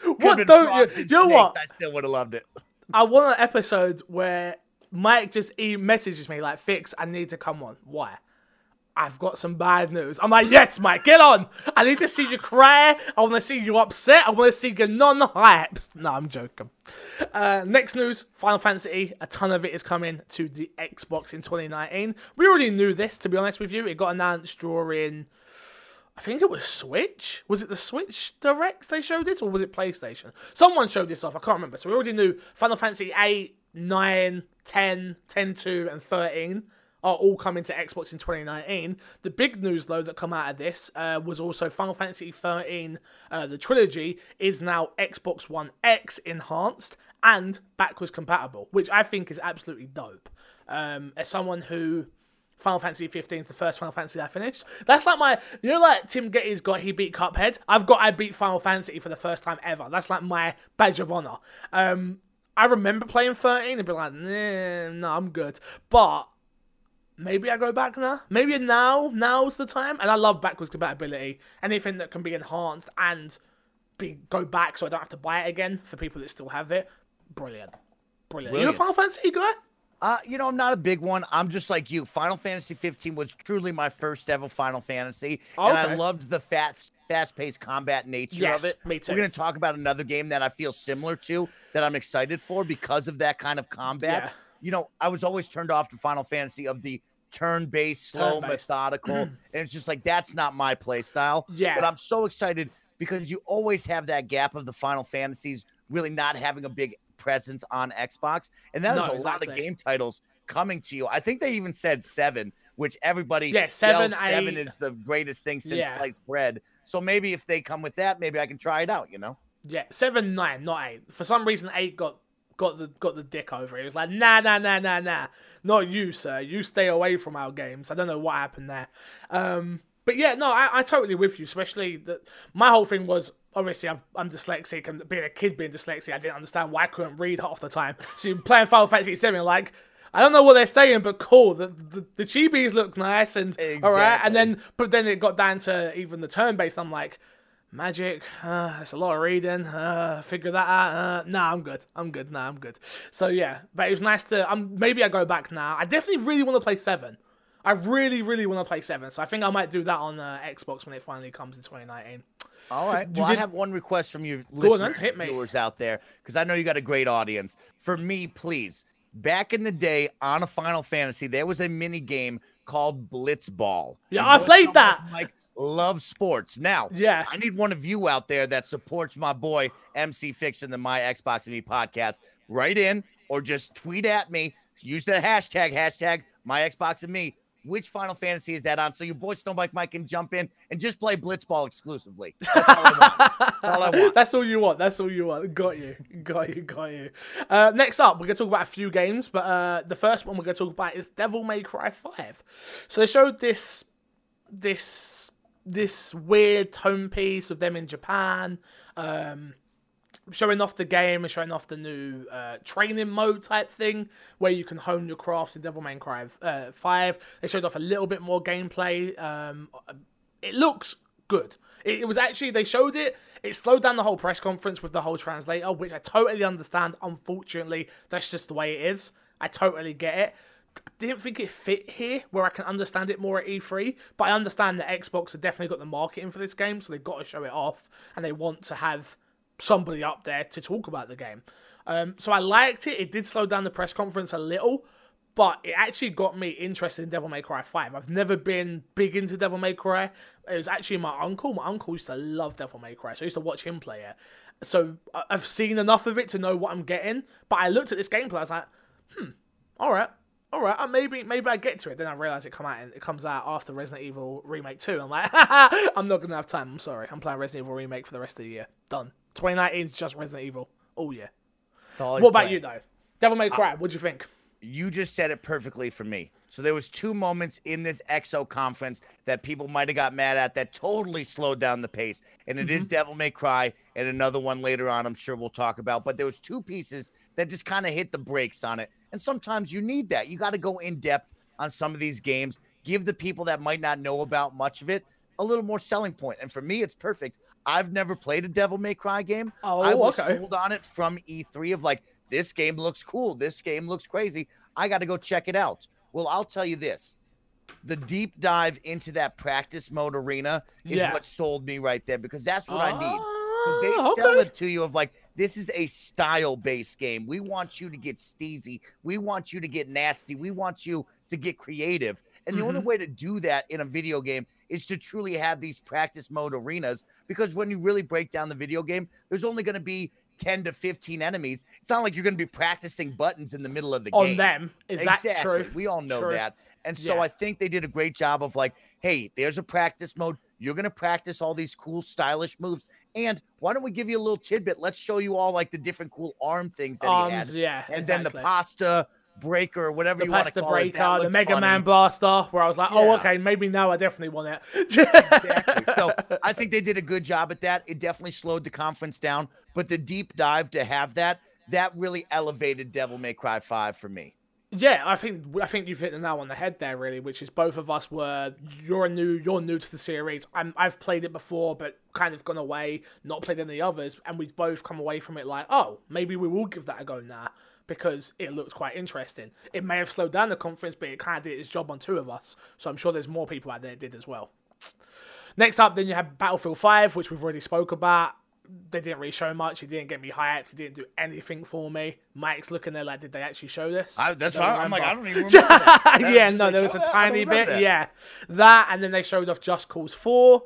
What don't you? You know what? I still would have loved it. I want an episode where Mike just e- messages me like, "Fix, I need to come on." Why? I've got some bad news. I'm like, yes, Mike, get on. I need to see you cry. I want to see you upset. I want to see you non-hyped. No, I'm joking. Uh, next news, Final Fantasy. A ton of it is coming to the Xbox in 2019. We already knew this, to be honest with you. It got announced during, I think it was Switch. Was it the Switch Direct they showed this, or was it PlayStation? Someone showed this off. I can't remember. So we already knew Final Fantasy 8, 9, 10, 10 2, and 13 are all coming to Xbox in 2019. The big news, though, that come out of this uh, was also Final Fantasy 13, uh, the trilogy, is now Xbox One X enhanced and backwards compatible, which I think is absolutely dope. Um, as someone who Final Fantasy 15 is the first Final Fantasy I finished. That's like my, you know, like Tim Gettys got he beat Cuphead. I've got I beat Final Fantasy for the first time ever. That's like my badge of honor. Um, I remember playing 13 and be like, nah, no, I'm good. But maybe I go back now. Maybe now, now's the time. And I love backwards compatibility. Anything that can be enhanced and be go back so I don't have to buy it again for people that still have it. Brilliant. Brilliant. Brilliant. You a Final Fantasy guy? Uh, you know, I'm not a big one. I'm just like you. Final Fantasy 15 was truly my first ever Final Fantasy, okay. and I loved the fast, fast-paced combat nature yes, of it. Me too. We're gonna talk about another game that I feel similar to that I'm excited for because of that kind of combat. Yeah. You know, I was always turned off to Final Fantasy of the turn-based, slow, turn-based. methodical, and it's just like that's not my play style. Yeah. But I'm so excited because you always have that gap of the Final Fantasies really not having a big presence on Xbox, and that no, is a exactly. lot of game titles coming to you. I think they even said seven, which everybody yeah seven seven is the greatest thing since yeah. sliced bread. So maybe if they come with that, maybe I can try it out. You know? Yeah, seven nine, not eight. For some reason, eight got got the got the dick over it. It was like nah nah nah nah nah, not you, sir. You stay away from our games. I don't know what happened there. Um, but yeah, no, I, I totally with you. Especially that my whole thing was obviously i am dyslexic and being a kid being dyslexic, I didn't understand why I couldn't read half the time. So you're playing Final Fantasy VII, like I don't know what they're saying, but cool. The the, the chibis look nice and exactly. all right. And then but then it got down to even the turn based. I'm like. Magic, uh, it's a lot of reading. Uh, figure that out. Uh, nah, I'm good. I'm good. Nah, I'm good. So yeah, but it was nice to. Um, maybe I go back now. I definitely really want to play seven. I really, really want to play seven. So I think I might do that on uh, Xbox when it finally comes in 2019. All right. Well, did... I have one request from your listeners, viewers out there, because I know you got a great audience. For me, please, back in the day on a Final Fantasy, there was a mini game called Blitzball. Yeah, I played that. Like love sports. Now, yeah, I need one of you out there that supports my boy MC Fix in the My Xbox and Me podcast. Write in or just tweet at me. Use the hashtag hashtag My Xbox and Me which Final Fantasy is that on? So your boy Snowbike Mike can jump in and just play Blitzball exclusively. That's all I want. That's all, I want. That's all you want. That's all you want. Got you. Got you. Got you. Uh, next up, we're going to talk about a few games, but uh, the first one we're going to talk about is Devil May Cry 5. So they showed this, this, this weird tone piece of them in Japan. Um, showing off the game and showing off the new uh, training mode type thing where you can hone your crafts in Devil May Cry uh, 5. They showed off a little bit more gameplay. Um, it looks good. It, it, was actually, they showed it. It slowed down the whole press conference with the whole translator, which I totally understand. Unfortunately, that's just the way it is. I totally get it. Didn't think it fit here where I can understand it more at E3, but I understand that Xbox have definitely got the marketing for this game, so they've got to show it off and they want to have somebody up there to talk about the game. Um, so I liked it. It did slow down the press conference a little, but it actually got me interested in Devil May Cry 5. I've never been big into Devil May Cry. It was actually my uncle. My uncle used to love Devil May Cry, so I used to watch him play it. So I've seen enough of it to know what I'm getting. But I looked at this gameplay, I was like, hmm, all right, all right, maybe maybe I get to it. Then I realize it come out and it comes out after Resident Evil Remake Two. I'm like, I'm not gonna have time. I'm sorry. I'm playing Resident Evil Remake for the rest of the year. Done. 2019 is just Resident Evil. Oh yeah. what about playing. you though? Devil May Cry. What'd you think? You just said it perfectly for me. So there was two moments in this XO conference that people might have got mad at that totally slowed down the pace. And it mm-hmm. is Devil May Cry and another one later on I'm sure we'll talk about. But there was two pieces that just kind of hit the brakes on it. And sometimes you need that. You got to go in depth on some of these games. Give the people that might not know about much of it a little more selling point. And for me, it's perfect. I've never played a Devil May Cry game. Oh, I was okay. sold on it from E3 of like, this game looks cool. This game looks crazy. I got to go check it out. Well, I'll tell you this. The deep dive into that practice mode arena is yeah. what sold me right there because that's what uh, I need. Because they ah, okay. sell it to you of like, this is a style based game. We want you to get steezy. We want you to get nasty. We want you to get creative. And the mm-hmm. only way to do that in a video game is to truly have these practice mode arenas because when you really break down the video game, there's only going to be 10 to 15 enemies. It's not like you're going to be practicing buttons in the middle of the On game. On them. Is exactly. that true? We all know true. that. And so yeah. I think they did a great job of like, hey, there's a practice mode. You're going to practice all these cool, stylish moves. And why don't we give you a little tidbit? Let's show you all like the different cool arm things that Arms, he had. Yeah. And exactly. then the pasta Breaker, or whatever the you want to call it. That uh, the Mega funny. Man Blaster, where I was like, oh, okay, maybe now I definitely want it. exactly. So I think they did a good job at that. It definitely slowed the conference down, but the deep dive to have that, that really elevated Devil May Cry 5 for me. Yeah, I think I think you've hit the nail on the head there, really. Which is both of us were you're new, you're new to the series. I'm, I've played it before, but kind of gone away, not played any others, and we've both come away from it like, oh, maybe we will give that a go now because it looks quite interesting. It may have slowed down the conference, but it kind of did its job on two of us. So I'm sure there's more people out there that did as well. Next up, then you have Battlefield 5, which we've already spoke about. They didn't really show much. It didn't get me hyped. It didn't do anything for me. Mike's looking there like, did they actually show this? I, that's why I'm like, I don't even remember. yeah, no, there was a that? I don't tiny bit. that. Yeah, that, and then they showed off Just Cause 4.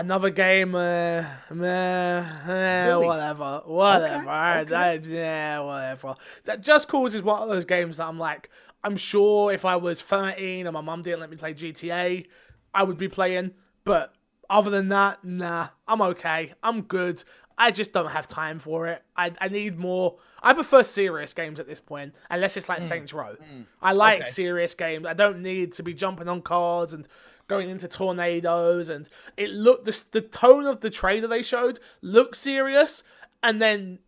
Another game, uh, meh, eh, Really? whatever, whatever. Okay, I- okay. I- yeah, whatever. That Just Cause is one of those games that I'm like, I'm sure if I was 13 and my mum didn't let me play GTA, I would be playing. But other than that, nah, I'm okay. I'm good. I just don't have time for it. I, I need more. I prefer serious games at this point, unless it's like Saints Row. I like. Okay. serious games. I don't need to be jumping on cars and going into tornadoes. And it looked the the tone of the trailer they showed looked serious, and then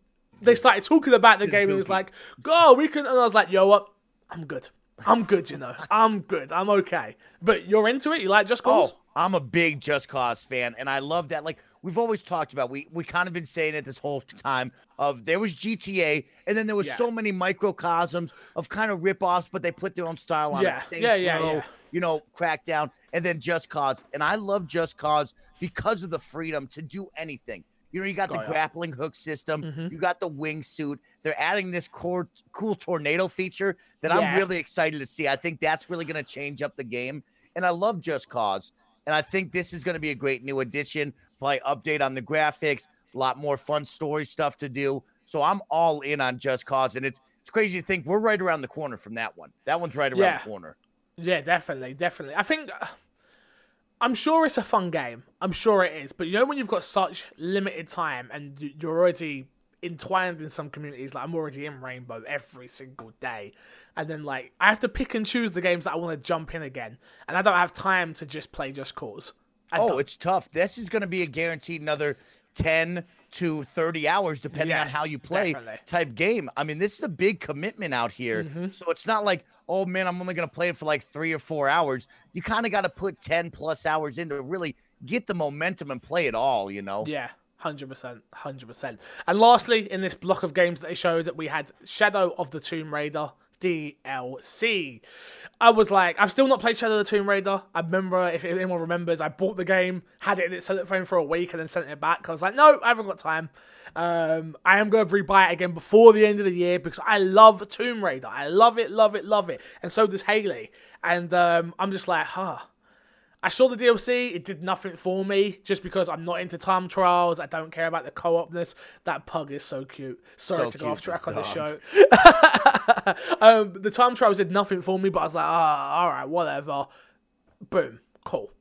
they started talking about the game. and It was like, "Oh, we can," and I was like, "Yo, what? I'm good. I'm good. You know, I'm good. I'm okay." But you're into it. You like Just oh, Cause? Oh, I'm a big Just Cause fan, and I love that. Like we've always talked about, we we kind of been saying it this whole time. Of there was GTA, and then there was Yeah. so many microcosms of kind of rip-offs, but they put their own style on Yeah, it. Saints yeah, yeah, Row, yeah. You know, Crackdown, and then Just Cause, and I love Just Cause because of the freedom to do anything. You know, you got Oh, the yeah. grappling hook system, Mhm. you got the wingsuit. They're adding this core, cool tornado feature that I'm really excited to see. I think that's really going to change up the game. And I love Just Cause. And I think this is going to be a great new addition. Probably update on the graphics, a lot more fun story stuff to do. So I'm all in on Just Cause. And it's it's crazy to think we're right around the corner from that one. That one's right around Yeah. the corner. Yeah, definitely, definitely. I think uh, I'm sure it's a fun game. I'm sure it is. But you know when you've got such limited time and you're already entwined in some communities, like I'm already in Rainbow every single day, and then like I have to pick and choose the games that I want to jump in again, and I don't have time to just play Just Cause. I Oh, don't. it's tough. This is going to be a guaranteed another 10 to 30 hours, depending on how you play definitely. type game. I mean, this is a big commitment out here. Mm-hmm. So it's not like, oh man, I'm only going to play it for like three or four hours. You kind of got to put 10 plus hours in to really get the momentum and play it all, you know? Yeah, hundred percent, hundred percent. And lastly, in this block of games that they showed, that we had Shadow of the Tomb Raider DLC. I was like, I've still not played Shadow of the Tomb Raider. I remember, if anyone remembers, I bought the game, had it in its phone for a week, and then sent it back. I was like, no, I haven't got time. Um, I am going to rebuy it again before the end of the year because I love Tomb Raider. I love it, love it, love it, and so does Haley. And um, I'm just like, huh. I saw the DLC. It did nothing for me just because I'm not into time trials. I don't care about the co-opness. That pug is so cute. Sorry So to go off track on this the show. um, the time trials did nothing for me, but I was like, ah, all right, whatever. Boom, cool.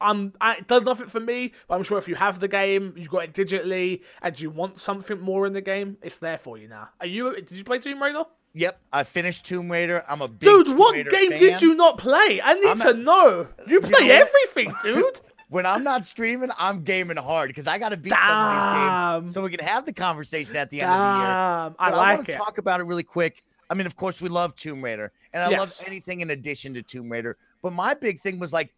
Um, I, it does nothing for me, but I'm sure if you have the game, you've got it digitally, and you want something more in the game, it's there for you now. Are you? Did you play Tomb Raider? Yep. I finished Tomb Raider. I'm a big Dude, Tomb what Raider game fan. did you not play? I need I'm to a- know. You play know everything, dude. When I'm not streaming, I'm gaming hard because I got to beat some of these games so we can have the conversation at the end of the year. Damn, I But like want it. to talk about it really quick. I mean, of course, we love Tomb Raider, and I Yes. love anything in addition to Tomb Raider. But my big thing was like,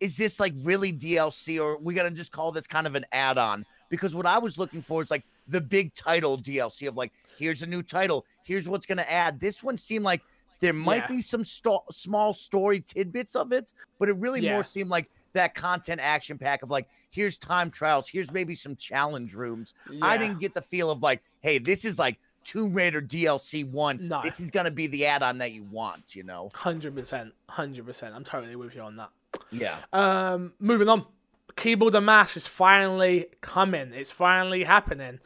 is this like really DLC, or we gonna just call this kind of an add-on? Because what I was looking for is like the big title DLC of like, here's a new title, here's what's gonna add. This one seemed like there might Yeah. be some sto- small story tidbits of it, but it really Yeah. more seemed like that content action pack of like, here's time trials, here's maybe some challenge rooms. I didn't get the feel of like, hey, this is like Tomb Raider DLC one. No. This is gonna be the add-on that you want, you know? Hundred percent, hundred percent. I'm totally with you on that. Yeah. Um, moving on. Keyboard and mouse is finally coming. It's finally happening.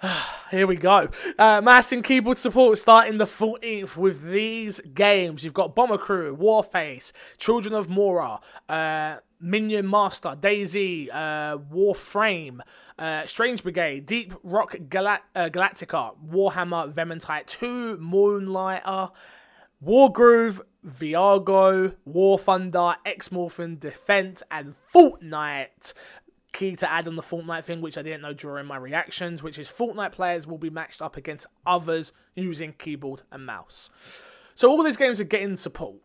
Here we go. Uh, mouse and keyboard support starting the 14th with these games. You've got Bomber Crew, Warface, Children of Morta, uh, Minion Master, DayZ, uh, Warframe, uh, Strange Brigade, Deep Rock Gal- uh, Galactica, Warhammer Vermintide 2, Moonlighter, Wargroove, Vigor, War Thunder, X Morphin Defense, and Fortnite. Key to add on the Fortnite thing, which I didn't know during my reactions, which is Fortnite players will be matched up against others using keyboard and mouse. So all these games are getting support.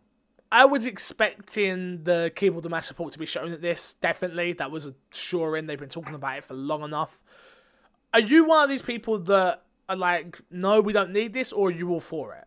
I was expecting the keyboard and mouse support to be shown at this. Definitely, that was a sure in. They've been talking about it for long enough. Are you one of these people that are like, no, we don't need this, or are you all for it?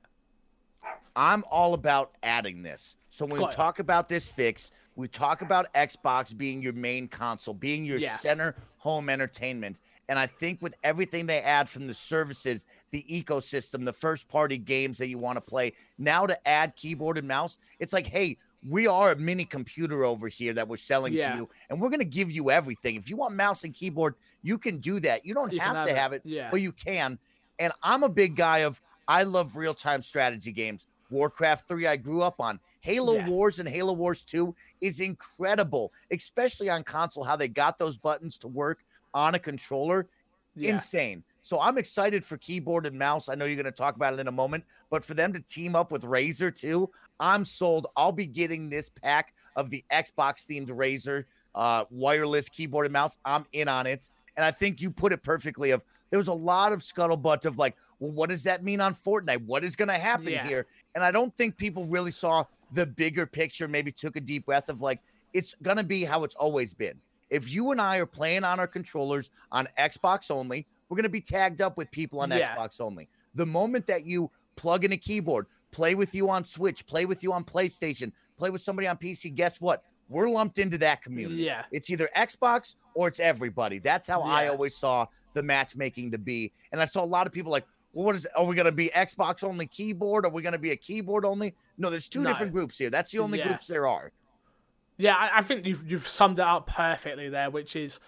I'm all about adding this. So when we talk about this fix, we talk about Xbox being your main console, being your Yeah. center home entertainment. And I think with everything they add from the services, the ecosystem, the first party games that you want to play, now to add keyboard and mouse, it's like, hey, we are a mini computer over here that we're selling Yeah. to you, and we're going to give you everything. If you want mouse and keyboard, you can do that. You don't You can have to have it. have it, Yeah. but you can. And I'm a big guy of I love real time strategy games. Warcraft 3 I grew up on. Halo Yeah. Wars and Halo Wars 2 is incredible, especially on console how they got those buttons to work on a controller. Yeah. Insane. So I'm excited for keyboard and mouse. I know you're going to talk about it in a moment, but for them to team up with Razer too, I'm sold. I'll be getting this pack of the Xbox themed Razer uh, wireless keyboard and mouse. I'm in on it. And I think you put it perfectly of there was a lot of scuttlebutt of like, well, what does that mean on Fortnite? What is going to happen Yeah. here? And I don't think people really saw the bigger picture, maybe took a deep breath of like, it's going to be how it's always been. If you and I are playing on our controllers on Xbox only, we're going to be tagged up with people on Yeah. Xbox only. The moment that you plug in a keyboard, play with you on Switch, play with you on PlayStation, play with somebody on PC, guess what? We're lumped into that community. Yeah. It's either Xbox or it's everybody. That's how I always saw the matchmaking to be. And I saw a lot of people like, well, what is are we gonna be Xbox only keyboard? Are we gonna be a keyboard only? No, there's two No. different groups here. That's the only Yeah. groups there are. Yeah, I, I think you've you've summed it up perfectly there, which is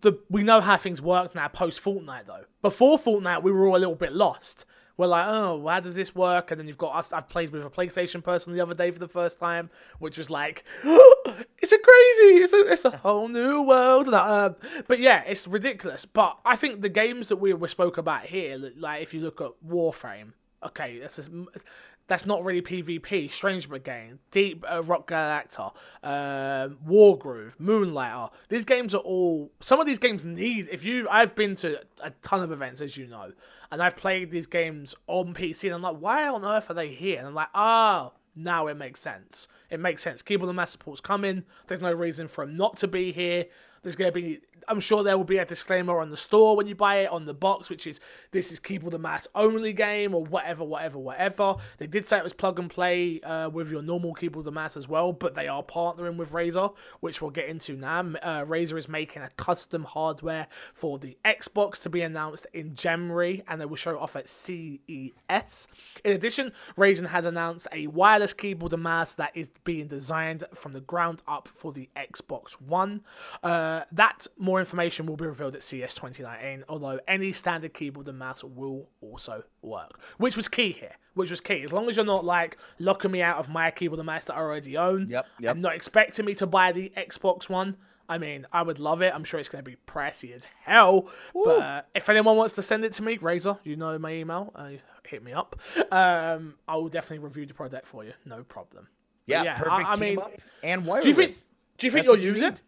the we know how things work now post Fortnite though. Before Fortnite, we were all a little bit lost. We're like, oh, how does this work? And then you've got us. I've played with a PlayStation person the other day for the first time, which was like, it's a crazy, it's a it's a whole new world. Uh, but yeah, it's ridiculous. But I think the games that we we spoke about here, like if you look at Warframe, okay, that's just, that's not really PvP. Strange Brigade, Deep uh, Rock Galacta, um, Wargroove, Moonlighter. These games are all. Some of these games need. If you, I've been to a ton of events, as you know, and I've played these games on PC, and I'm like, why on earth are they here? And I'm like, oh, now it makes sense. It makes sense. Keyboard and mouse support's coming. There's no reason for them not to be here. There's going to be, I'm sure there will be a disclaimer on the store when you buy it on the box, which is this is keyboard and mouse only game or whatever, whatever, whatever. They did say it was plug and play uh, with your normal keyboard and mouse as well, but they are partnering with Razer, which we'll get into now. Uh, Razer is making a custom hardware for the Xbox to be announced in January, and they will show it off at CES. In addition, Razer has announced a wireless keyboard and mouse that is being designed from the ground up for the Xbox One. Uh, that more information will be revealed at CES 2019, although any standard keyboard and mouse will also work, which was key here. Which was key. As long as you're not like locking me out of my keyboard and mouse that I already own, Yep, yep. and not expecting me to buy the Xbox One. I mean, I would love it. I'm sure it's going to be pricey as hell. But uh, if anyone wants to send it to me, Razer, you know my email. Uh, hit me up. Um, I will definitely review the product for you. No problem. Yeah, yeah, perfect I team mean, up and wireless. Do you think? Do you think That's you'll you use need. it?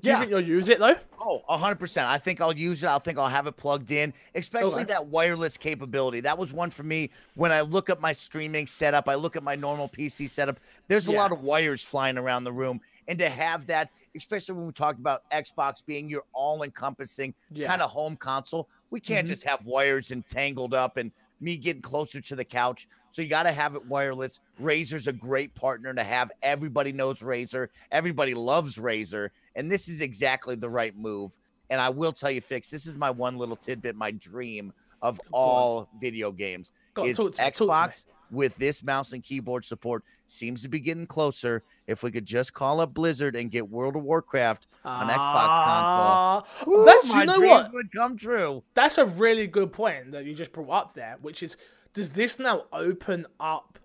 Do you Yeah. think you'll use it though? Oh, 100%. I think I'll use it. I think I'll have it plugged in, especially Okay. that wireless capability. That was one for me when I look at my streaming setup, I look at my normal PC setup. There's a Yeah. lot of wires flying around the room. And to have that, especially when we talk about Xbox being your all encompassing Yeah. kind of home console, we can't Mhm. just have wires entangled up and me getting closer to the couch. So you got to have it wireless. Razer's a great partner to have. Everybody knows Razer. Everybody loves Razer. And this is exactly the right move. And I will tell you, Fix, this is my one little tidbit, my dream of all video games. Go on, is talk me, talk. Xbox with this mouse and keyboard support seems to be getting closer. If we could just call up Blizzard and get World of Warcraft on Xbox console. Ah, That's my you know dreams what? would come true. That's a really good point that you just brought up there, which is does this now open up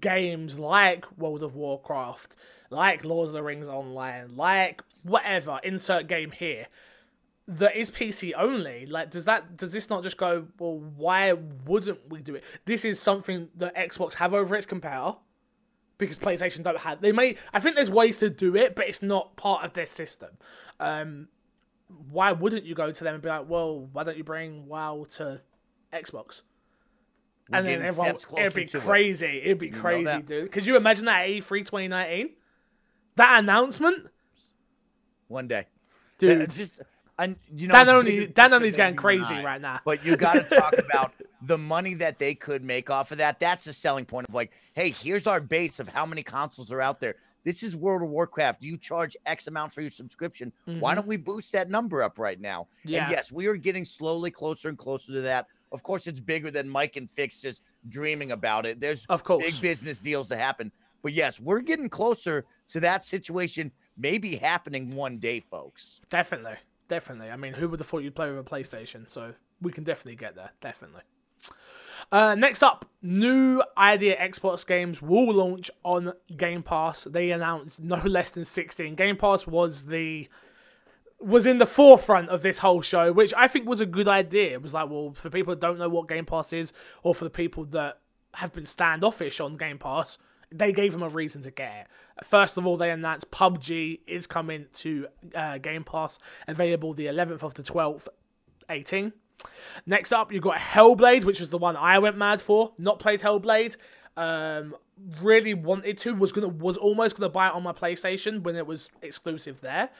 games like World of Warcraft, like Lord of the Rings Online, like whatever, insert game here, that is PC only. Like, does that does this not just go? Well, why wouldn't we do it? This is something that Xbox have over its competitor because PlayStation don't have. They may. I think there's ways to do it, but it's not part of their system. Um, why wouldn't you go to them and be like, well, why don't you bring WoW to Xbox? We're and then everyone, it'd be to it. crazy. It'd be crazy, dude. Could you imagine that at E E3 2019? That announcement, One day. dude. It's just and you know Dan it's only- bigger Dan picture only's getting crazy I. right now. But you got to talk about the money that they could make off of that. That's the selling point of like, hey, here's our base of how many consoles are out there. This is World of Warcraft. You charge X amount for your subscription. Why don't we boost that number up right now? Mm-hmm. Yeah. And yes, we are getting slowly closer and closer to that. Of course, it's bigger than Mike and Fix just dreaming about it. There's Of course. big business deals to happen. But yes, we're getting closer to that situation maybe happening one day, folks. Definitely, definitely. I mean, who would have thought you'd play with a PlayStation? So we can definitely get there. Definitely. Uh, next up, new idea Xbox games will launch on Game Pass. They announced no less than 16. Game Pass was the was in the forefront of this whole show, which I think was a good idea. It was like, well, for people that don't know what Game Pass is, or for the people that have been standoffish on Game Pass, they gave them a reason to get it. First of all, they announced PUBG is coming to uh, Game Pass, available the 11th of the 12th, 18. Next up, you've got Hellblade, which was the one I went mad for. Not played Hellblade. Um, really wanted to. Was gonna was almost gonna buy it on my PlayStation when it was exclusive there.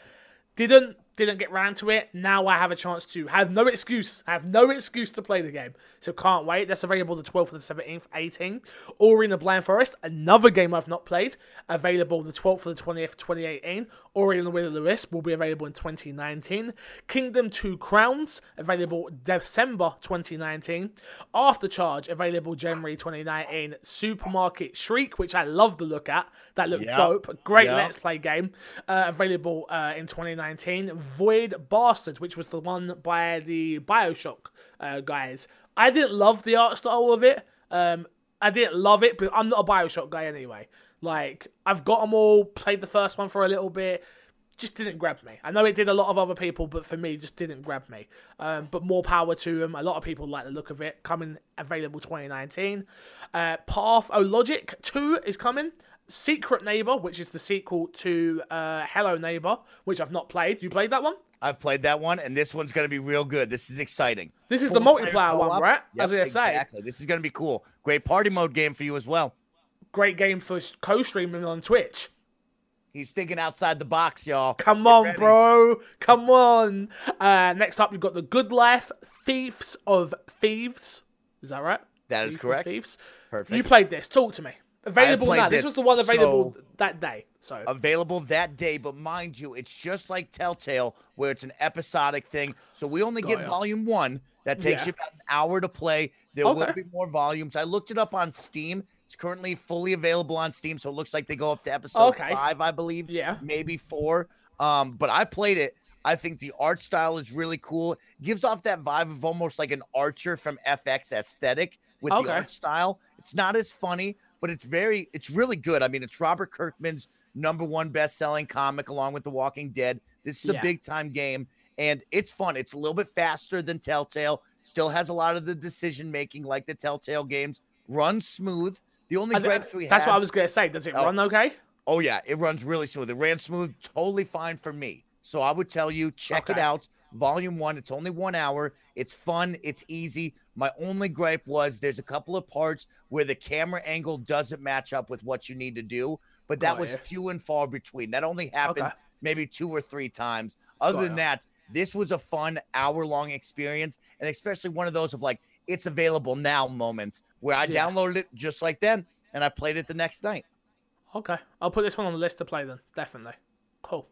Didn't didn't get round to it. Now I have a chance to have no excuse. I have no excuse to play the game. So can't wait. That's available the 12th of the 17th, 18th. Ori in the Blind Forest, another game I've not played, available the 12th of the 20th, 2018. Ori and the Will of the Wisp will be available in 2019. Kingdom Two Crowns, available December 2019. Aftercharge, available January 2019. Supermarket Shriek, which I love the look at. That looked Yep. dope. Great Yep. Let's Play game. Uh, available uh, in 2019. Void Bastards, which was the one by the Bioshock uh, guys. I didn't love the art style of it. Um, I didn't love it, but I'm not a Bioshock guy anyway. Like, I've got them all, played the first one for a little bit, just didn't grab me. I know it did a lot of other people, but for me, just didn't grab me. Um, but more power to them. A lot of people like the look of it. Coming available 2019. Uh, Pathologic 2 is coming. Secret Neighbor, which is the sequel to uh, Hello Neighbor, which I've not played. You played that one? I've played that one, and this one's going to be real good. This is exciting. This is the multiplayer one, right? I Yep, was gonna say. exactly. This is going to be cool. Great party mode game for you as well. Great game for co-streaming on Twitch. He's thinking outside the box, y'all. Come on, bro. Come on. Uh, next up, you've got the Good Life Thieves of Thieves. Is that right? That is correct. Thieves. Perfect. You played this. Talk to me. Available now. This this, was the one available so- that day. So available that day, but mind you, it's just like Telltale, where it's an episodic thing. So we only get volume one. That takes Yeah. you about an hour to play. There Okay. will be more volumes. I looked it up on Steam. It's currently fully available on Steam, so it looks like they go up to episode Okay. five, I believe. Yeah. maybe four. Um, but I played it. I think the art style is really cool. Gives off that vibe of almost like an Archer from FX aesthetic with Okay. the art style. It's not as funny, but it's very, it's really good. I mean, it's Robert Kirkman's number one best-selling comic, along with The Walking Dead. This is a Yeah. big-time game, and it's fun. It's a little bit faster than Telltale. Still has a lot of the decision making, like the Telltale games. Runs smooth. The only I- gripes we that's had, what I was gonna say. Does it Oh. run okay? Oh yeah, it runs really smooth. It ran smooth, totally fine for me. So I would tell you, check it out. Volume one. It's only one hour. It's fun. It's easy. My only gripe was there's a couple of parts where the camera angle doesn't match up with what you need to do, but that Got was ya. few and far between. That only happened Okay. maybe two or three times. Other Got than that, this was a fun hour long experience, and especially one of those of like it's available now moments where I Yeah. downloaded it just like then and I played it the next night. Okay, I'll put this one on the list to play then. Definitely. Cool.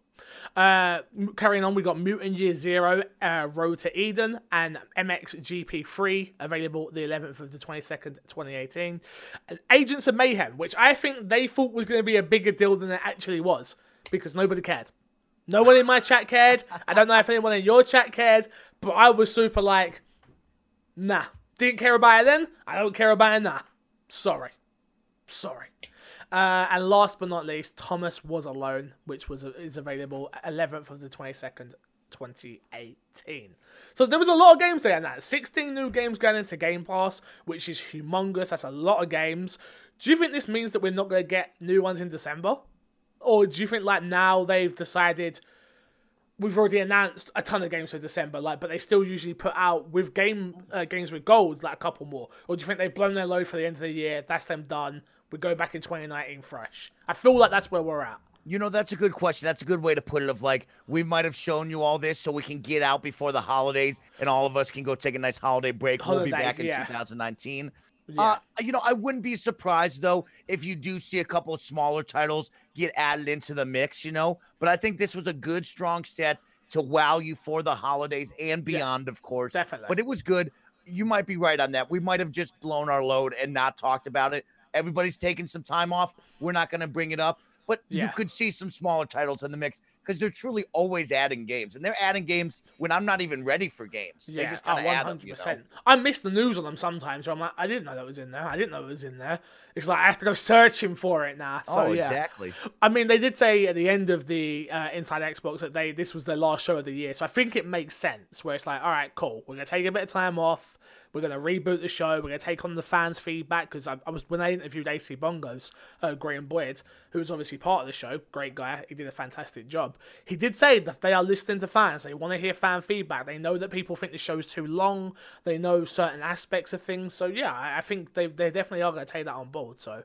Uh, carrying on, we got Mutant Year Zero, uh, Road to Eden, and MXGP3 available the 11th of the 22nd, 2018. And Agents of Mayhem, which I think they thought was going to be a bigger deal than it actually was because nobody cared. No one in my chat cared. I don't know if anyone in your chat cared, but I was super like, nah. Didn't care about it then. I don't care about it now. Sorry. Sorry. Uh, and last but not least, Thomas was alone, which was is available 11th of the 22nd, 2018. So there was a lot of games there, and that 16 new games going into Game Pass, which is humongous. That's a lot of games. Do you think this means that we're not going to get new ones in December, or do you think like now they've decided? We've already announced a ton of games for December, like, but they still usually put out with game uh, games with gold, like a couple more. Or do you think they've blown their load for the end of the year? That's them done. We go back in 2019 fresh. I feel like that's where we're at. You know, that's a good question. That's a good way to put it. Of like, we might have shown you all this so we can get out before the holidays, and all of us can go take a nice holiday break. we'll be back in yeah. 2019. Yeah. Uh, you know, I wouldn't be surprised though if you do see a couple of smaller titles get added into the mix. You know, but I think this was a good, strong set to wow you for the holidays and beyond, of course. definitely. But it was good. You might be right on that. We might have just blown our load and not talked about it. Everybody's taking some time off. We're not going to bring it up. But you could see some smaller titles in the mix because they're truly always adding games, and they're adding games when I'm not even ready for games. They just kind of oh, add them. You know? I miss the news on them sometimes. Where I'm like, I didn't know that was in there. I didn't know it was in there. It's like I have to go searching for it now. So oh, yeah. exactly. I mean, they did say at the end of the uh, Inside Xbox that they this was their last show of the year, so I think it makes sense. Where it's like, all right, cool, we're gonna take a bit of time off. We're gonna reboot the show. We're gonna take on the fans' feedback because I, I was when I interviewed AC Bongos, uh, Graham Boyd, who was obviously part of the show, great guy. He did a fantastic job. He did say that they are listening to fans. They want to hear fan feedback. They know that people think the show's too long. They know certain aspects of things. So yeah, I, I think they they definitely are gonna take that on board. So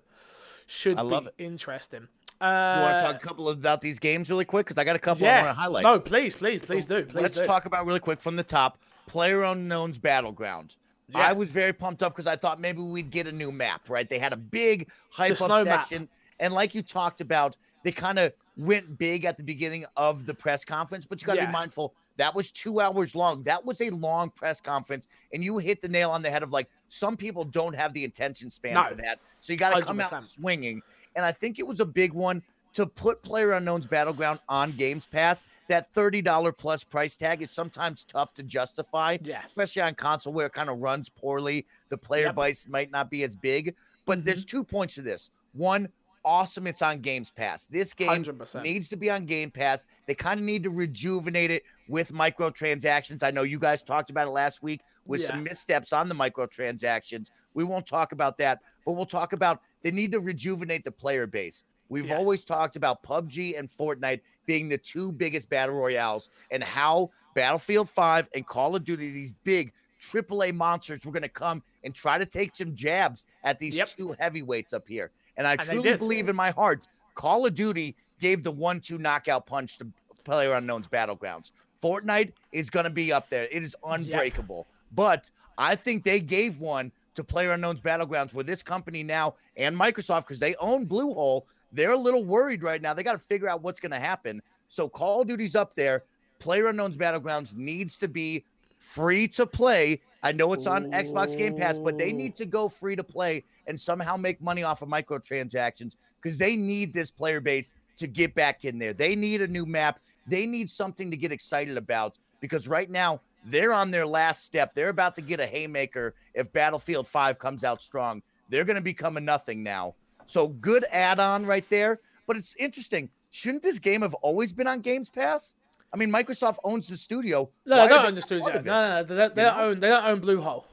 should I love be it. interesting. You Uh, want to talk a couple about these games really quick because I got a couple I want to highlight. No, please, please, please do. Please Let's do. talk about really quick from the top. Player Unknown's Battleground. Yeah. I was very pumped up because I thought maybe we'd get a new map, right? They had a big hype The up snow map. section. And like you talked about, they kind of went big at the beginning of the press conference, but you got to Yeah. be mindful that was two hours long. That was a long press conference. And you hit the nail on the head of like, some people don't have the attention span No. for that. So you got to come out swinging. And I think it was a big one to put Player Unknown's Battleground on Games Pass. That $30 plus price tag is sometimes tough to justify, Yeah. especially on console where it kind of runs poorly. The player Yep. base might not be as big. But there's mm-hmm. two points to this. One, awesome, it's on Games Pass. This game 100%. needs to be on Game Pass. They kind of need to rejuvenate it with microtransactions. I know you guys talked about it last week with some missteps on the microtransactions. We won't talk about that, but we'll talk about they need to rejuvenate the player base. We've Yes. always talked about PUBG and Fortnite being the two biggest battle royales and how Battlefield 5 and Call of Duty, these big AAA monsters, were going to come and try to take some jabs at these Yep. two heavyweights up here. And I they truly believe in my heart, Call of Duty gave the one two knockout punch to Player Unknown's Battlegrounds. Fortnite is going to be up there. It is unbreakable. But I think they gave one to Player Unknown's Battlegrounds where this company now and Microsoft, because they own Bluehole, they're a little worried right now. They got to figure out what's going to happen. So Call of Duty's up there. Player Unknown's Battlegrounds needs to be free to play. I know it's on Xbox Game Pass, but they need to go free to play and somehow make money off of microtransactions because they need this player base to get back in there. They need a new map. They need something to get excited about because right now they're on their last step. They're about to get a haymaker if Battlefield 5 comes out strong. They're going to become a nothing now. So good add on right there. But it's interesting. Shouldn't this game have always been on Games Pass? I mean, Microsoft owns the studio. No, Why they don't own the studio. No, no, no, they, they, they don't own. They don't own Bluehole.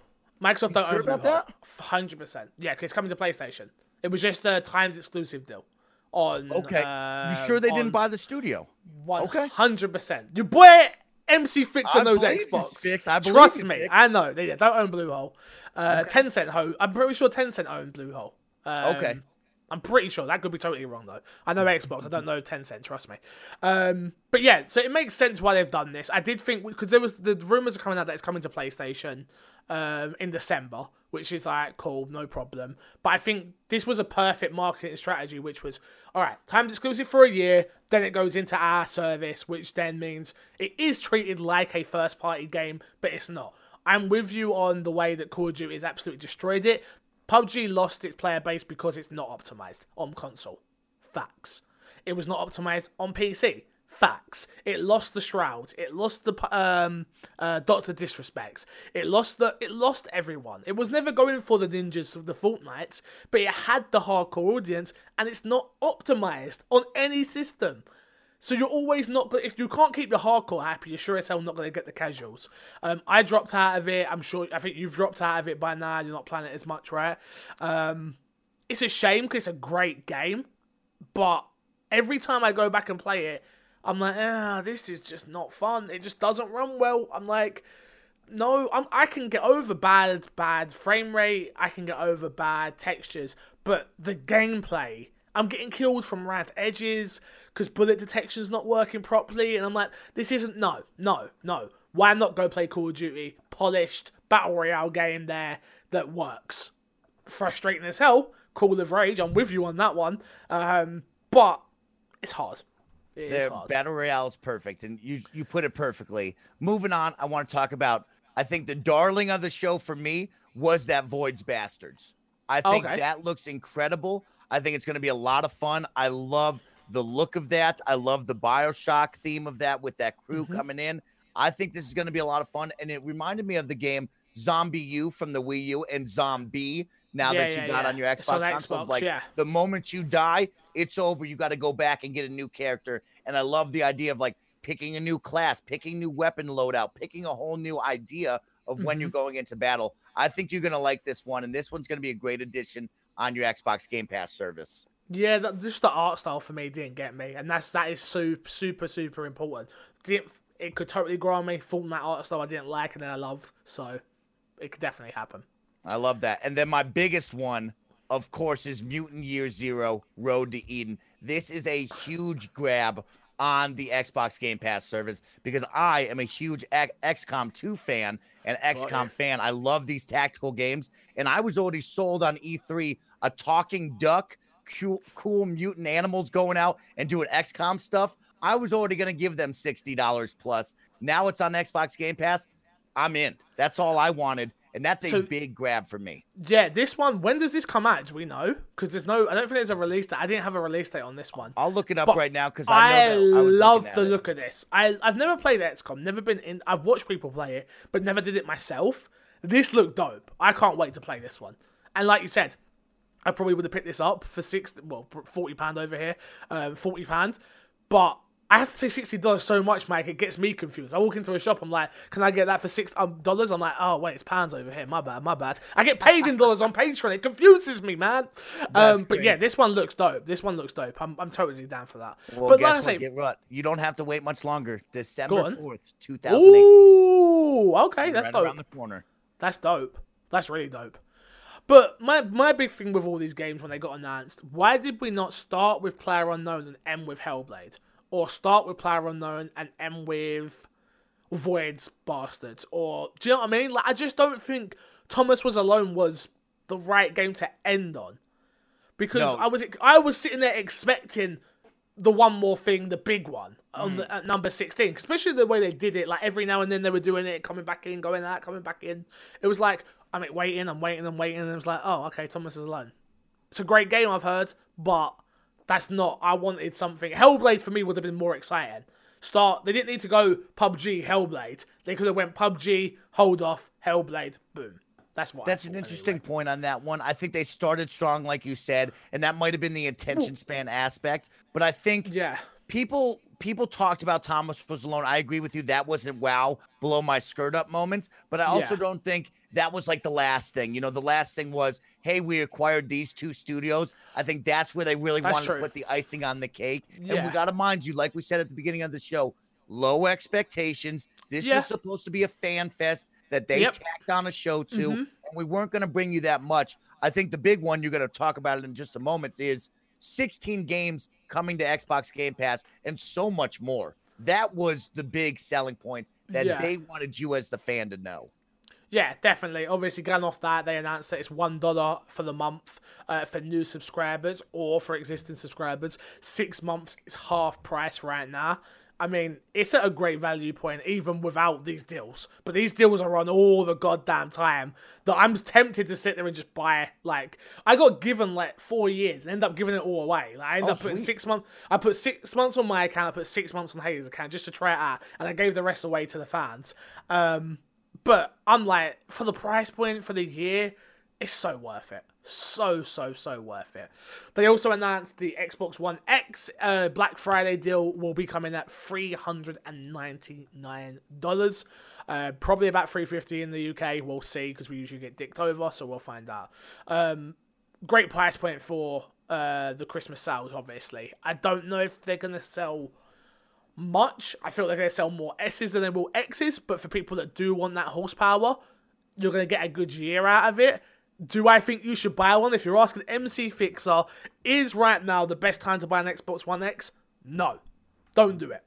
Microsoft don't sure own about Bluehole. that? Hundred percent. Yeah, because it's coming to PlayStation. It was just a timed exclusive deal. On Okay. uh, you sure they didn't buy the studio? Okay. Hundred percent. Your boy MC Fix on those you, Xbox. Fix. I believe Trust me. I know. They, don't own Bluehole. Uh, Tencent ho. I'm pretty sure Tencent own Bluehole. Um, Okay. I'm pretty sure that could be totally wrong though. I know Xbox, I don't know Tencent. Trust me. Um, but yeah, so it makes sense why they've done this. I did think because there was the rumors are coming out that it's coming to PlayStation um, in December, which is like cool, no problem. But I think this was a perfect marketing strategy, which was all right, timed exclusive for a year, then it goes into our service, which then means it is treated like a first party game, but it's not. I'm with you on the way that Call of Duty has absolutely destroyed it. PUBG lost its player base because it's not optimized on console. Facts. It was not optimized on PC. Facts. It lost the shrouds. It lost the um, uh, Doctor Disrespects. It lost the. It lost everyone. It was never going for the ninjas of the Fortnites, but it had the hardcore audience, and it's not optimized on any system. So you're always not. If you can't keep the hardcore happy, you're sure as hell not going to get the casuals. Um, I dropped out of it. I'm sure. I think you've dropped out of it by now. You're not playing it as much, right? Um, it's a shame because it's a great game, but every time I go back and play it, I'm like, ah, this is just not fun. It just doesn't run well. I'm like, no, I'm, I can get over bad, bad frame rate. I can get over bad textures, but the gameplay, I'm getting killed from rad edges because bullet detection's not working properly, and I'm like, this isn't no, no, no. Why not go play Call of Duty, polished battle royale game there that works? Frustrating as hell. Call of Rage, I'm with you on that one. Um, but it's hard. It is The hard. battle royale is perfect, and you you put it perfectly. Moving on, I want to talk about. I think the darling of the show for me was that Void's Bastards. I think Okay. that looks incredible. I think it's going to be a lot of fun. I love the look of that. I love the Bioshock theme of that with that crew Mhm. coming in. I think this is going to be a lot of fun, and it reminded me of the game ZombiU from the Wii U and Zombie. Now Yeah, that you yeah, got yeah. on your Xbox console, Xbox, like the moment you die, it's over. You got to go back and get a new character. And I love the idea of like picking a new class, picking new weapon loadout, picking a whole new idea of when Mm-hmm. you're going into battle. I think you're gonna like this one, and this one's gonna be a great addition on your Xbox Game Pass service. Yeah, that, just the art style for me didn't get me, and that's that is super, super, super important. Didn't it could totally grow on me. Thought that art style I didn't like, and then I loved, so it could definitely happen. I love that. And then my biggest one, of course, is Mutant Year Zero Road to Eden. This is a huge grab on the Xbox Game Pass service because I am a huge XCOM 2 fan and oh, XCOM you. fan. I love these tactical games. And I was already sold on E3 a talking duck, cool, cool mutant animals going out and doing XCOM stuff. I was already going to give them $60 plus. Now it's on Xbox Game Pass. I'm in. That's all I wanted. And that's a So- big grab for me. Yeah, this one. When does this come out? Do we know? Because there's no. I don't think there's a release date. I didn't have a release date on this one. I'll look it up But right now because I I, know that I love the it. look of this. I I've never played XCOM. Never been in. I've watched people play it, but never did it myself. This looked dope. I can't wait to play this one. And like you said, I probably would have picked this up for six. Well, forty pound over here, um, forty pound. But I have to say sixty dollars so much, Mike. It gets me confused. I walk into a shop. I'm like, can I get that for six um, dollars? I'm like, oh wait, it's pounds over here. My bad, my bad. I get paid in dollars on Patreon. It confuses me, man. Um, but yeah, this one looks dope. This one looks dope. I'm I'm totally down for that. Well, but guess like I what? say, Get what? You don't have to wait much longer. December fourth, two thousand eight. Ooh, okay, that's Right dope. around the corner. That's dope. That's really dope. But my my big thing with all these games when they got announced, why did we not start with Player Unknown and end with Hellblade, or start with Player Unknown and end with Void's Bastards, or do you know what I mean? Like I just don't think Thomas Was Alone was the right game to end on, because No. I was I was sitting there expecting the one more thing, the big one on Mm. the, at number sixteen, especially the way they did it. Like every now and then they were doing it, coming back in, going out, coming back in. It was like I'm like, waiting, I'm waiting, I'm waiting, and it was like, oh, okay, Thomas is alone. It's a great game, I've heard, but that's not. I wanted something. Hellblade for me would have been more exciting. Start. They didn't need to go PUBG, Hellblade. They could have went PUBG, hold off, Hellblade, boom. That's. I That's an interesting anyway. point on that one. I think they started strong, like you said, and that might have been the attention span aspect. But I think Yeah. people people talked about Thomas was alone. I agree with you. That wasn't wow, blow my skirt up moments. But I also Yeah. don't think that was like the last thing. You know, the last thing was, hey, we acquired these two studios. I think that's where they really That's wanted true. to put the icing on the cake. And we gotta mind you, like we said at the beginning of the show, low expectations. This Yeah. was supposed to be a fan fest that they Yep. tacked on a show to, Mhm. and we weren't gonna bring you that much. I think the big one you're gonna talk about it in just a moment is 16 games coming to Xbox Game Pass and so much more. That was the big selling point that Yeah. they wanted you as the fan to know. Yeah, definitely. Obviously, going off that, they announced that it's one dollar for the month uh, for new subscribers or for existing subscribers. Six months is half price right now. I mean, it's at a great value point even without these deals. But these deals are on all the goddamn time that I'm tempted to sit there and just buy. Like, I got given like four years and end up giving it all away. Like, I end Oh, up putting sweet. six months. I put six months on my account. I put six months on Hayes' account just to try it out, and I gave the rest away to the fans. Um, but I'm like, for the price point for the year, it's so worth it. So, so, so worth it. They also announced the Xbox One X uh, Black Friday deal will be coming at $399. Uh, probably about 350 in the UK. We'll see because we usually get dicked over, so we'll find out. Um, great price point for uh, the Christmas sales, obviously. I don't know if they're going to sell much. I feel like they're going to sell more S's than they will X's, but for people that do want that horsepower, you're going to get a good year out of it. Do I think you should buy one? If you're asking MC Fixer, is right now the best time to buy an Xbox One X? No. Don't do it.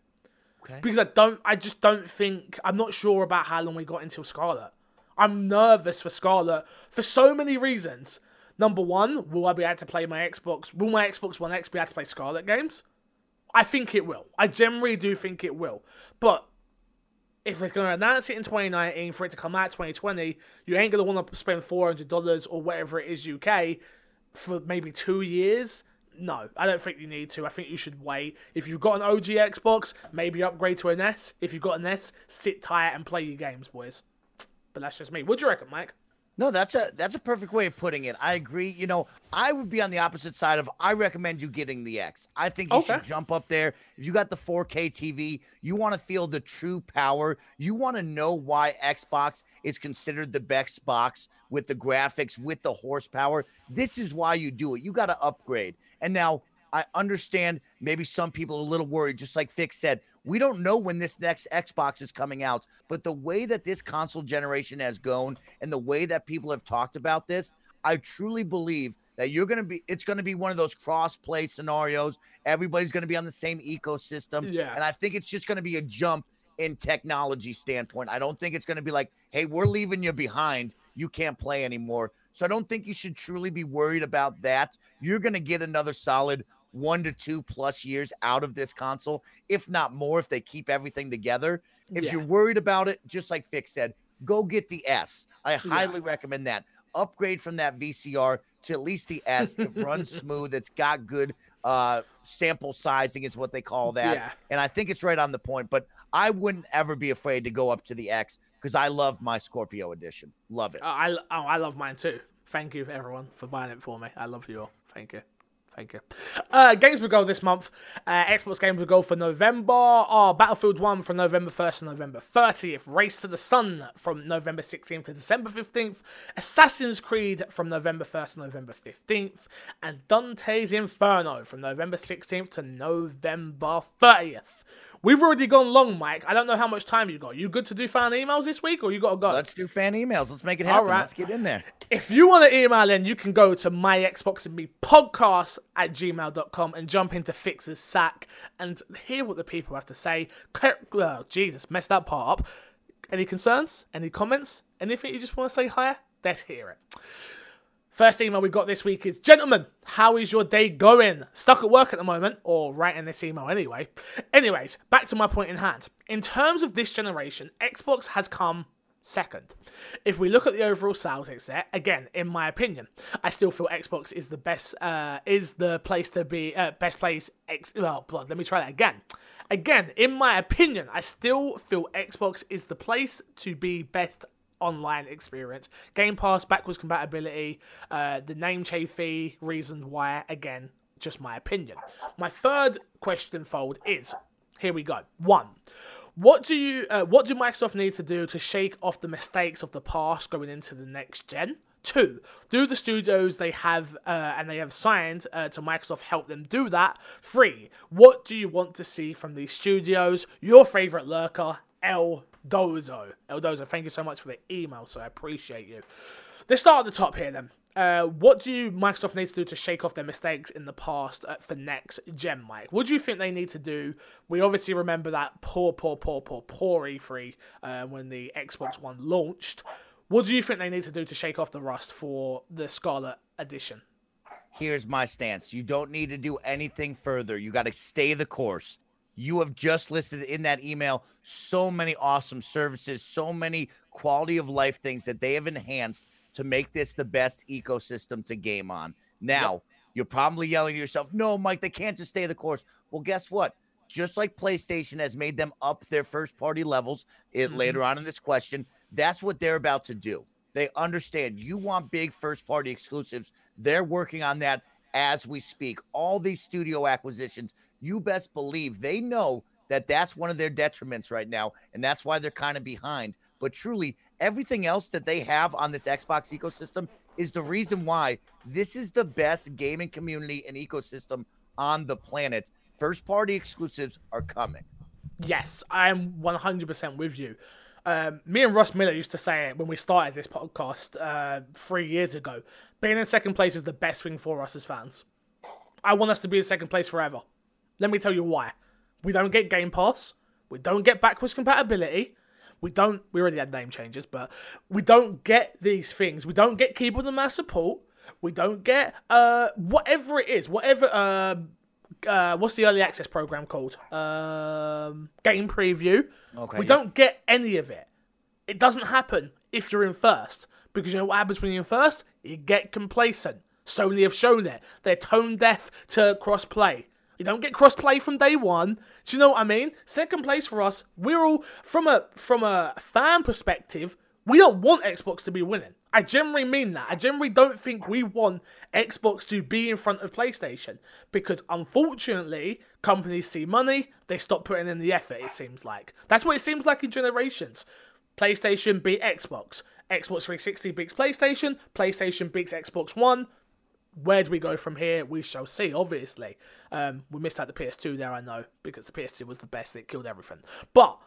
Okay. Because I don't, I just don't think, I'm not sure about how long we got until Scarlett. I'm nervous for Scarlett for so many reasons. Number one, will I be able to play my Xbox? Will my Xbox One X be able to play Scarlett games? I think it will. I generally do think it will. But if they're going to announce it in 2019 for it to come out 2020, you ain't going to want to spend $400 or whatever it is UK for maybe two years. No, I don't think you need to. I think you should wait. If you've got an OG Xbox, maybe upgrade to an S. If you've got an S, sit tight and play your games, boys. But that's just me. What do you reckon, Mike? No, that's a that's a perfect way of putting it. I agree. You know, I would be on the opposite side of I recommend you getting the X. I think you Okay. should jump up there. If you got the 4K TV, you want to feel the true power. You want to know why Xbox is considered the best box with the graphics, with the horsepower. This is why you do it. You got to upgrade. And now I understand maybe some people are a little worried, just like Fix said. We don't know when this next Xbox is coming out, but the way that this console generation has gone and the way that people have talked about this, I truly believe that you're going to be, it's going to be one of those cross play scenarios. Everybody's going to be on the same ecosystem. Yeah. And I think it's just going to be a jump in technology standpoint. I don't think it's going to be like, hey, we're leaving you behind. You can't play anymore. So I don't think you should truly be worried about that. You're going to get another solid one to two plus years out of this console, if not more, if they keep everything together. If Yeah. you're worried about it, just like Fix said, go get the S. I highly recommend that. Upgrade from that VCR to at least the S. It runs smooth. It's got good uh, sample sizing, is what they call that. Yeah. And I think it's right on the point. But I wouldn't ever be afraid to go up to the X because I love my Scorpio edition. Love it. Oh, I, oh, I love mine too. Thank you, everyone, for buying it for me. I love you all. Thank you. Thank you. Uh, games will go this month. Uh, Xbox games will go for November. Oh, Battlefield 1 from November 1st to November 30th. Race to the Sun from November 16th to December 15th. Assassin's Creed from November 1st to November 15th. And Dante's Inferno from November 16th to November 30th. We've already gone long, Mike. I don't know how much time you got. You good to do fan emails this week or you got to go? Let's do fan emails. Let's make it happen. right. Let's get in there. If you want to email in, you can go to my Xbox and me podcast at gmail.com and jump into Fix's sack and hear what the people have to say. Oh, Jesus, messed that part up. Any concerns? Any comments? Anything you just want to say hi? Let's hear it. First email we got this week is Gentlemen, how is your day going? Stuck at work at the moment, or writing this email anyway. Anyways, back to my point in hand. In terms of this generation, Xbox has come second. If we look at the overall sales there, again, in my opinion, I still feel Xbox is the best, uh, is the place to be, uh, best place. X- well, blood, let me try that again. Again, in my opinion, I still feel Xbox is the place to be best online experience. Game Pass, backwards compatibility, uh, the name change fee, reason why, again, just my opinion. My third question fold is here we go. One, what do you uh, what do Microsoft need to do to shake off the mistakes of the past going into the next gen? Two, do the studios they have uh, and they have signed uh, to Microsoft help them do that? Three, what do you want to see from these studios? Your favorite lurker, El Dozo. El Dozo, thank you so much for the email, so I appreciate you. Let's start at the top here then. Uh, what do Microsoft need to do to shake off their mistakes in the past uh, for next gen, Mike? What do you think they need to do? We obviously remember that poor, poor, poor, poor, poor E3 uh, when the Xbox One launched. What do you think they need to do to shake off the rust for the Scarlett Edition? Here's my stance. You don't need to do anything further. You got to stay the course. You have just listed in that email so many awesome services, so many quality of life things that they have enhanced to make this the best ecosystem to game on. Now, yep. you're probably yelling to yourself, no, Mike, they can't just stay the course. Well, guess what? Just like PlayStation has made them up their first party levels it, mm-hmm. later on in this question, that's what they're about to do. They understand you want big first party exclusives. They're working on that as we speak. All these studio acquisitions, you best believe they know that that's one of their detriments right now. And that's why they're kind of behind. But truly, everything else that they have on this Xbox ecosystem is the reason why this is the best gaming community and ecosystem on the planet. First party exclusives are coming. Yes, I'm 100% with you. Um, me and Ross Miller used to say it when we started this podcast uh, three years ago. Being in second place is the best thing for us as fans. I want us to be in second place forever. Let me tell you why. We don't get Game Pass. We don't get backwards compatibility. We don't. We already had name changes, but we don't get these things. We don't get keyboard and mouse support. We don't get uh whatever it is, whatever uh uh, what's the early access program called? Um, game preview. Okay. We yeah. don't get any of it. It doesn't happen if you're in first because you know what happens when you're in first? You get complacent. Sony have shown it. They're tone deaf to cross play. You don't get cross play from day one. Do you know what I mean? Second place for us. We're all from a from a fan perspective. We don't want Xbox to be winning. I generally mean that. I generally don't think we want Xbox to be in front of PlayStation because unfortunately, companies see money, they stop putting in the effort, it seems like. That's what it seems like in generations. PlayStation beat Xbox, Xbox 360 beats PlayStation, PlayStation beats Xbox One. Where do we go from here? We shall see, obviously. Um, we missed out the PS2 there, I know, because the PS2 was the best, it killed everything. But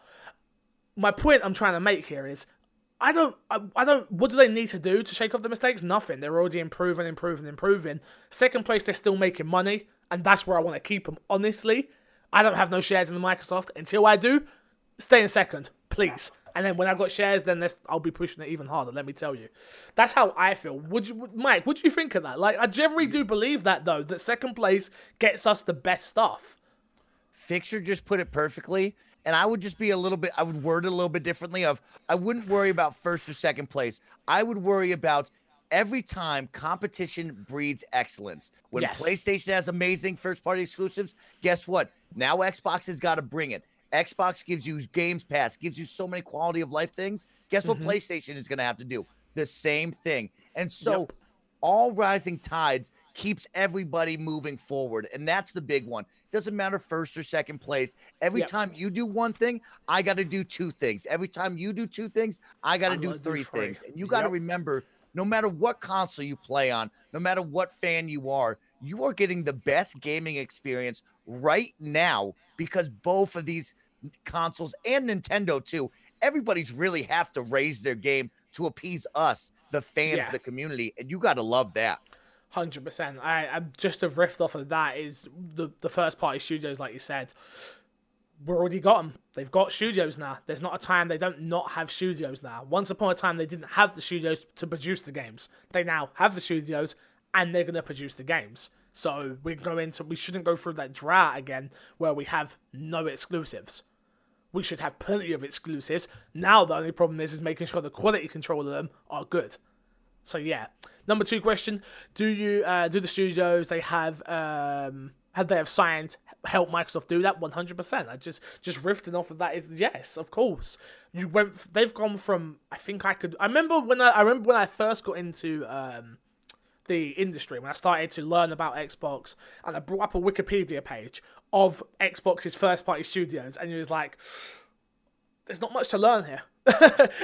my point I'm trying to make here is I don't, I, I, don't. What do they need to do to shake off the mistakes? Nothing. They're already improving, improving, improving. Second place, they're still making money, and that's where I want to keep them. Honestly, I don't have no shares in the Microsoft. Until I do, stay in second, please. And then when I've got shares, then I'll be pushing it even harder. Let me tell you, that's how I feel. Would you, Mike? What do you think of that? Like, I generally do believe that though. That second place gets us the best stuff. Fixer just put it perfectly and I would just be a little bit, I would word it a little bit differently of I wouldn't worry about first or second place. I would worry about every time competition breeds excellence. When yes. PlayStation has amazing first party exclusives, guess what? Now Xbox has got to bring it. Xbox gives you Games Pass, gives you so many quality of life things. Guess what mm-hmm. PlayStation is going to have to do? The same thing. And so yep. all rising tides keeps everybody moving forward. And that's the big one. Doesn't matter first or second place. Every yep. time you do one thing, I got to do two things. Every time you do two things, I got to do three things. And you got to yep. remember no matter what console you play on, no matter what fan you are, you are getting the best gaming experience right now because both of these consoles and Nintendo too. Everybody's really have to raise their game to appease us, the fans, yeah. the community, and you got to love that. Hundred percent. I, I just to riff off of that is the the first party studios, like you said, we already got them. They've got studios now. There's not a time they don't not have studios now. Once upon a time, they didn't have the studios to produce the games. They now have the studios, and they're gonna produce the games. So we're going to we shouldn't go through that drought again where we have no exclusives. We should have plenty of exclusives. Now the only problem is is making sure the quality control of them are good. So yeah. Number two question: Do you uh, do the studios they have um, have they have signed help Microsoft do that? One hundred percent. I just just riffing off of that is yes, of course. You went. They've gone from. I think I could. I remember when I, I remember when I first got into um, the industry when I started to learn about Xbox, and I brought up a Wikipedia page of Xbox's first party studios, and it was like, there's not much to learn here.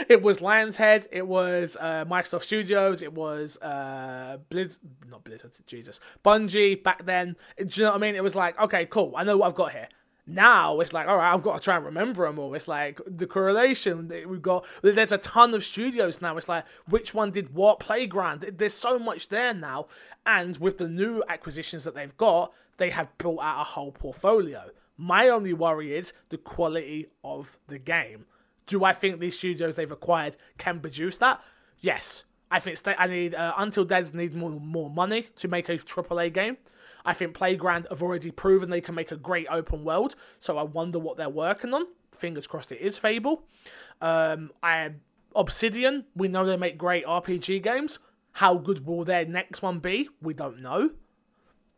it was Lionhead, it was uh, Microsoft Studios, it was uh, Blizz, not Blizzard, Jesus, Bungie back then. Do you know what I mean? It was like, okay, cool, I know what I've got here. Now it's like, all right, I've got to try and remember them all. It's like the correlation that we've got. There's a ton of studios now. It's like which one did what? Playground. There's so much there now, and with the new acquisitions that they've got, they have built out a whole portfolio. My only worry is the quality of the game. Do I think these studios they've acquired can produce that? Yes. I think I need uh, Undead Labs need more more money to make a AAA game. I think Playground have already proven they can make a great open world, so I wonder what they're working on. Fingers crossed it is Fable. Um, I Obsidian, we know they make great RPG games. How good will their next one be? We don't know.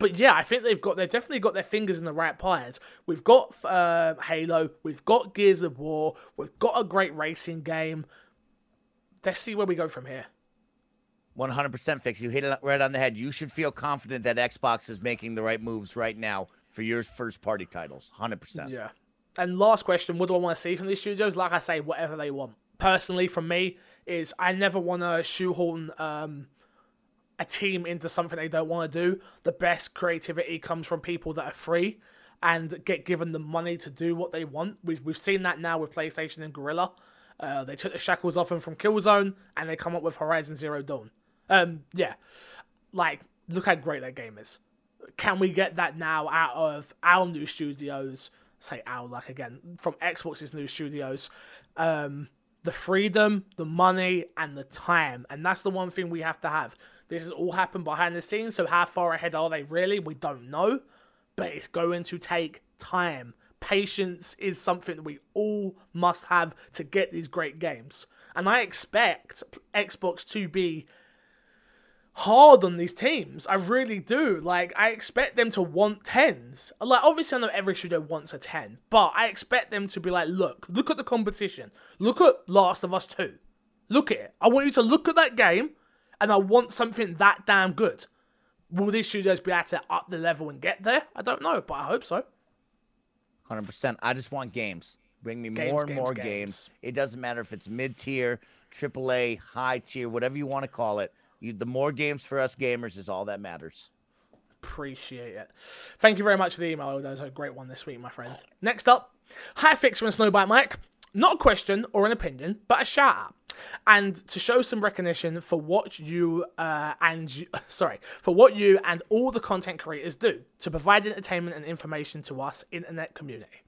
But yeah, I think they've got they've definitely got their fingers in the right pies. We've got uh, Halo, we've got Gears of War, we've got a great racing game. Let's see where we go from here. 100% fix. You hit it right on the head. You should feel confident that Xbox is making the right moves right now for your first party titles. 100%. Yeah. And last question, what do I want to see from these studios? Like I say, whatever they want. Personally, from me, is I never want to shoehorn um, a team into something they don't want to do. The best creativity comes from people that are free and get given the money to do what they want. We've, we've seen that now with PlayStation and Guerrilla. Uh, they took the shackles off them from Killzone and they come up with Horizon Zero Dawn. Um, yeah, like look how great that game is. Can we get that now out of our new studios? Say our like again from Xbox's new studios. Um, the freedom, the money, and the time, and that's the one thing we have to have. This has all happened behind the scenes, so how far ahead are they really? We don't know, but it's going to take time. Patience is something that we all must have to get these great games. And I expect Xbox to be hard on these teams. I really do. Like, I expect them to want tens. Like, obviously, I know every studio wants a 10, but I expect them to be like, look, look at the competition. Look at Last of Us 2. Look at it. I want you to look at that game, and I want something that damn good. Will these studios be able to up the level and get there? I don't know, but I hope so. 100%. I just want games. Bring me games, more and games, more games. games. It doesn't matter if it's mid tier, AAA, high tier, whatever you want to call it. You, the more games for us gamers is all that matters. Appreciate it. Thank you very much for the email. That was a great one this week, my friend. Next up, hi Fixer and Snowbike Mike. Not a question or an opinion, but a shout out. And to show some recognition for what you uh, and you, sorry for what you and all the content creators do to provide entertainment and information to us internet community.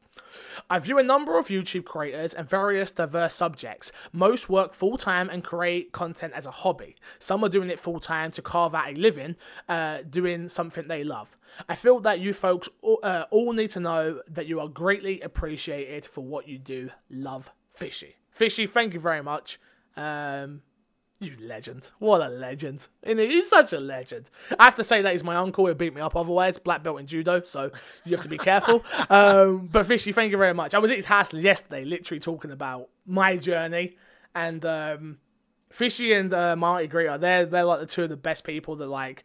I view a number of YouTube creators and various diverse subjects. Most work full time and create content as a hobby. Some are doing it full time to carve out a living, uh, doing something they love. I feel that you folks all, uh, all need to know that you are greatly appreciated for what you do. Love, Fishy. Fishy, thank you very much. Um, you legend. What a legend. He's such a legend. I have to say that he's my uncle. He'll beat me up otherwise. Black belt in judo, so you have to be careful. um, but Fishy, thank you very much. I was at his house yesterday, literally talking about my journey. And um, Fishy and uh, Marty Greer, they're, they're like the two of the best people that like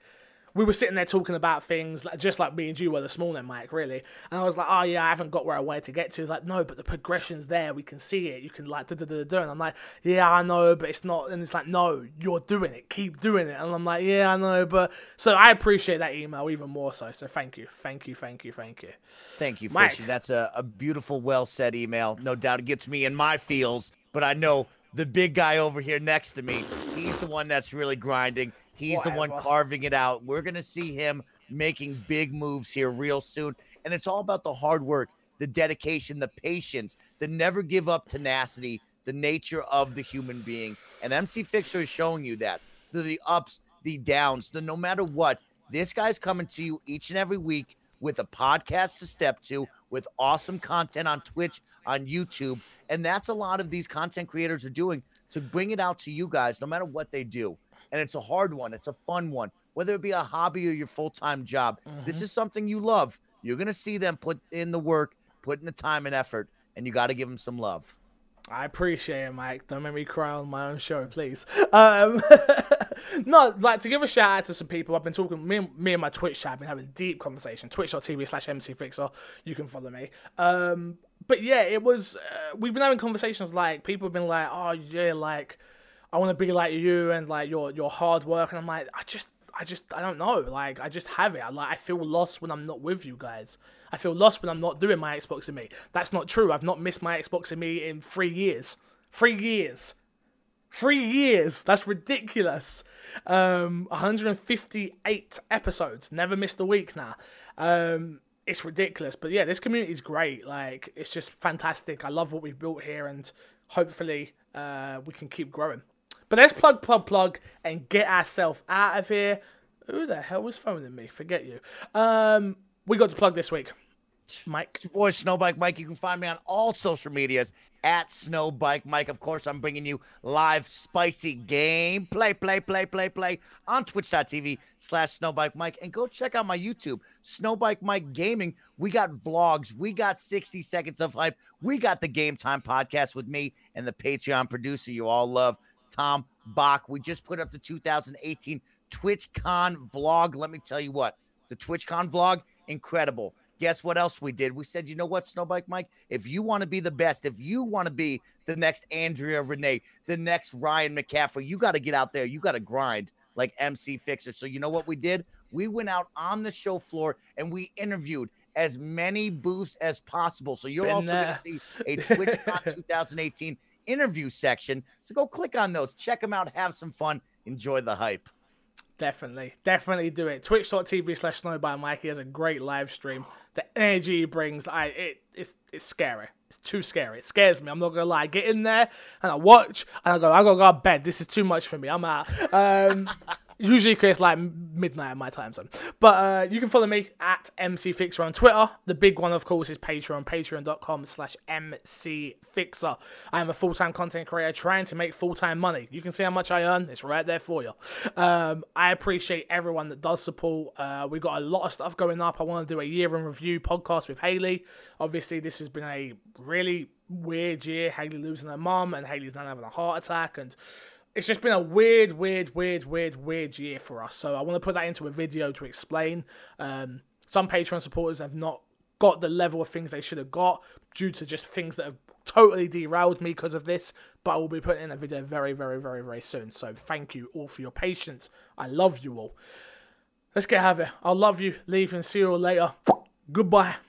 we were sitting there talking about things just like me and you were this morning, Mike, really. And I was like, oh, yeah, I haven't got where I wanted to get to. He's like, no, but the progression's there. We can see it. You can, like, da da da da. And I'm like, yeah, I know, but it's not. And it's like, no, you're doing it. Keep doing it. And I'm like, yeah, I know, but. So I appreciate that email even more so. So thank you. Thank you. Thank you. Thank you. Thank you, Mike. Fishy. That's a, a beautiful, well said email. No doubt it gets me in my feels, but I know the big guy over here next to me, he's the one that's really grinding. He's Whatever. the one carving it out. We're going to see him making big moves here real soon. And it's all about the hard work, the dedication, the patience, the never give up tenacity, the nature of the human being. And MC Fixer is showing you that through the ups, the downs, the no matter what. This guy's coming to you each and every week with a podcast to step to, with awesome content on Twitch, on YouTube. And that's a lot of these content creators are doing to bring it out to you guys, no matter what they do and it's a hard one. It's a fun one, whether it be a hobby or your full time job. Mm-hmm. This is something you love. You're gonna see them put in the work, put in the time and effort, and you got to give them some love. I appreciate it, Mike. Don't make me cry on my own show, please. Um, no, like to give a shout out to some people. I've been talking, me and, me and my Twitch chat have been having deep conversation. Twitch.tv slash MCFixer. You can follow me. Um, but yeah, it was, uh, we've been having conversations like, people have been like, oh, yeah, like, I want to be like you and like your your hard work. And I'm like, I just I just I don't know. Like I just have it. I like I feel lost when I'm not with you guys. I feel lost when I'm not doing my Xbox and me. That's not true. I've not missed my Xbox and me in three years. Three years. Three years. That's ridiculous. Um, 158 episodes. Never missed a week now. Um, it's ridiculous. But yeah, this community is great. Like it's just fantastic. I love what we've built here, and hopefully uh, we can keep growing. But let's plug, plug, plug, and get ourselves out of here. Who the hell was phoning me? Forget you. Um, we got to plug this week. Mike. It's your boy Snowbike Mike. You can find me on all social medias at Snowbike Mike. Of course, I'm bringing you live spicy game play, play, play, play, play on twitch.tv slash Snowbike Mike. And go check out my YouTube, Snowbike Mike Gaming. We got vlogs. We got 60 seconds of hype. We got the Game Time podcast with me and the Patreon producer you all love, Tom Bach. We just put up the 2018 TwitchCon vlog. Let me tell you what, the TwitchCon vlog, incredible. Guess what else we did? We said, you know what, Snowbike Mike? If you want to be the best, if you want to be the next Andrea Rene, the next Ryan McCaffrey, you got to get out there. You got to grind like MC Fixer. So, you know what we did? We went out on the show floor and we interviewed as many booths as possible. So, you're Been also going to see a TwitchCon 2018 interview section. So, go click on those, check them out, have some fun, enjoy the hype. Definitely, definitely do it. Twitch.tv slash Snowbike Mike has a great live stream. The energy he brings, I it it's it's scary. It's too scary. It scares me. I'm not gonna lie. I get in there and I watch and I go, I gotta go to bed. This is too much for me. I'm out. Um, usually it's like midnight at my time zone. But uh, you can follow me at MC Fixer on Twitter. The big one, of course, is Patreon. Patreon.com slash MC Fixer. I am a full time content creator trying to make full time money. You can see how much I earn. It's right there for you. Um, I appreciate everyone that does support. Uh, we got a lot of stuff going up. I want to do a year in review podcast with Haley. Obviously, this has been a really weird year. Haley losing her mum and Haley's now having a heart attack and it's just been a weird, weird, weird, weird, weird year for us. So I want to put that into a video to explain. Um, some Patreon supporters have not got the level of things they should have got due to just things that have totally derailed me because of this. But I will be putting in a video very, very, very, very soon. So thank you all for your patience. I love you all. Let's get have it. I'll love you, leave, and see you all later. Goodbye.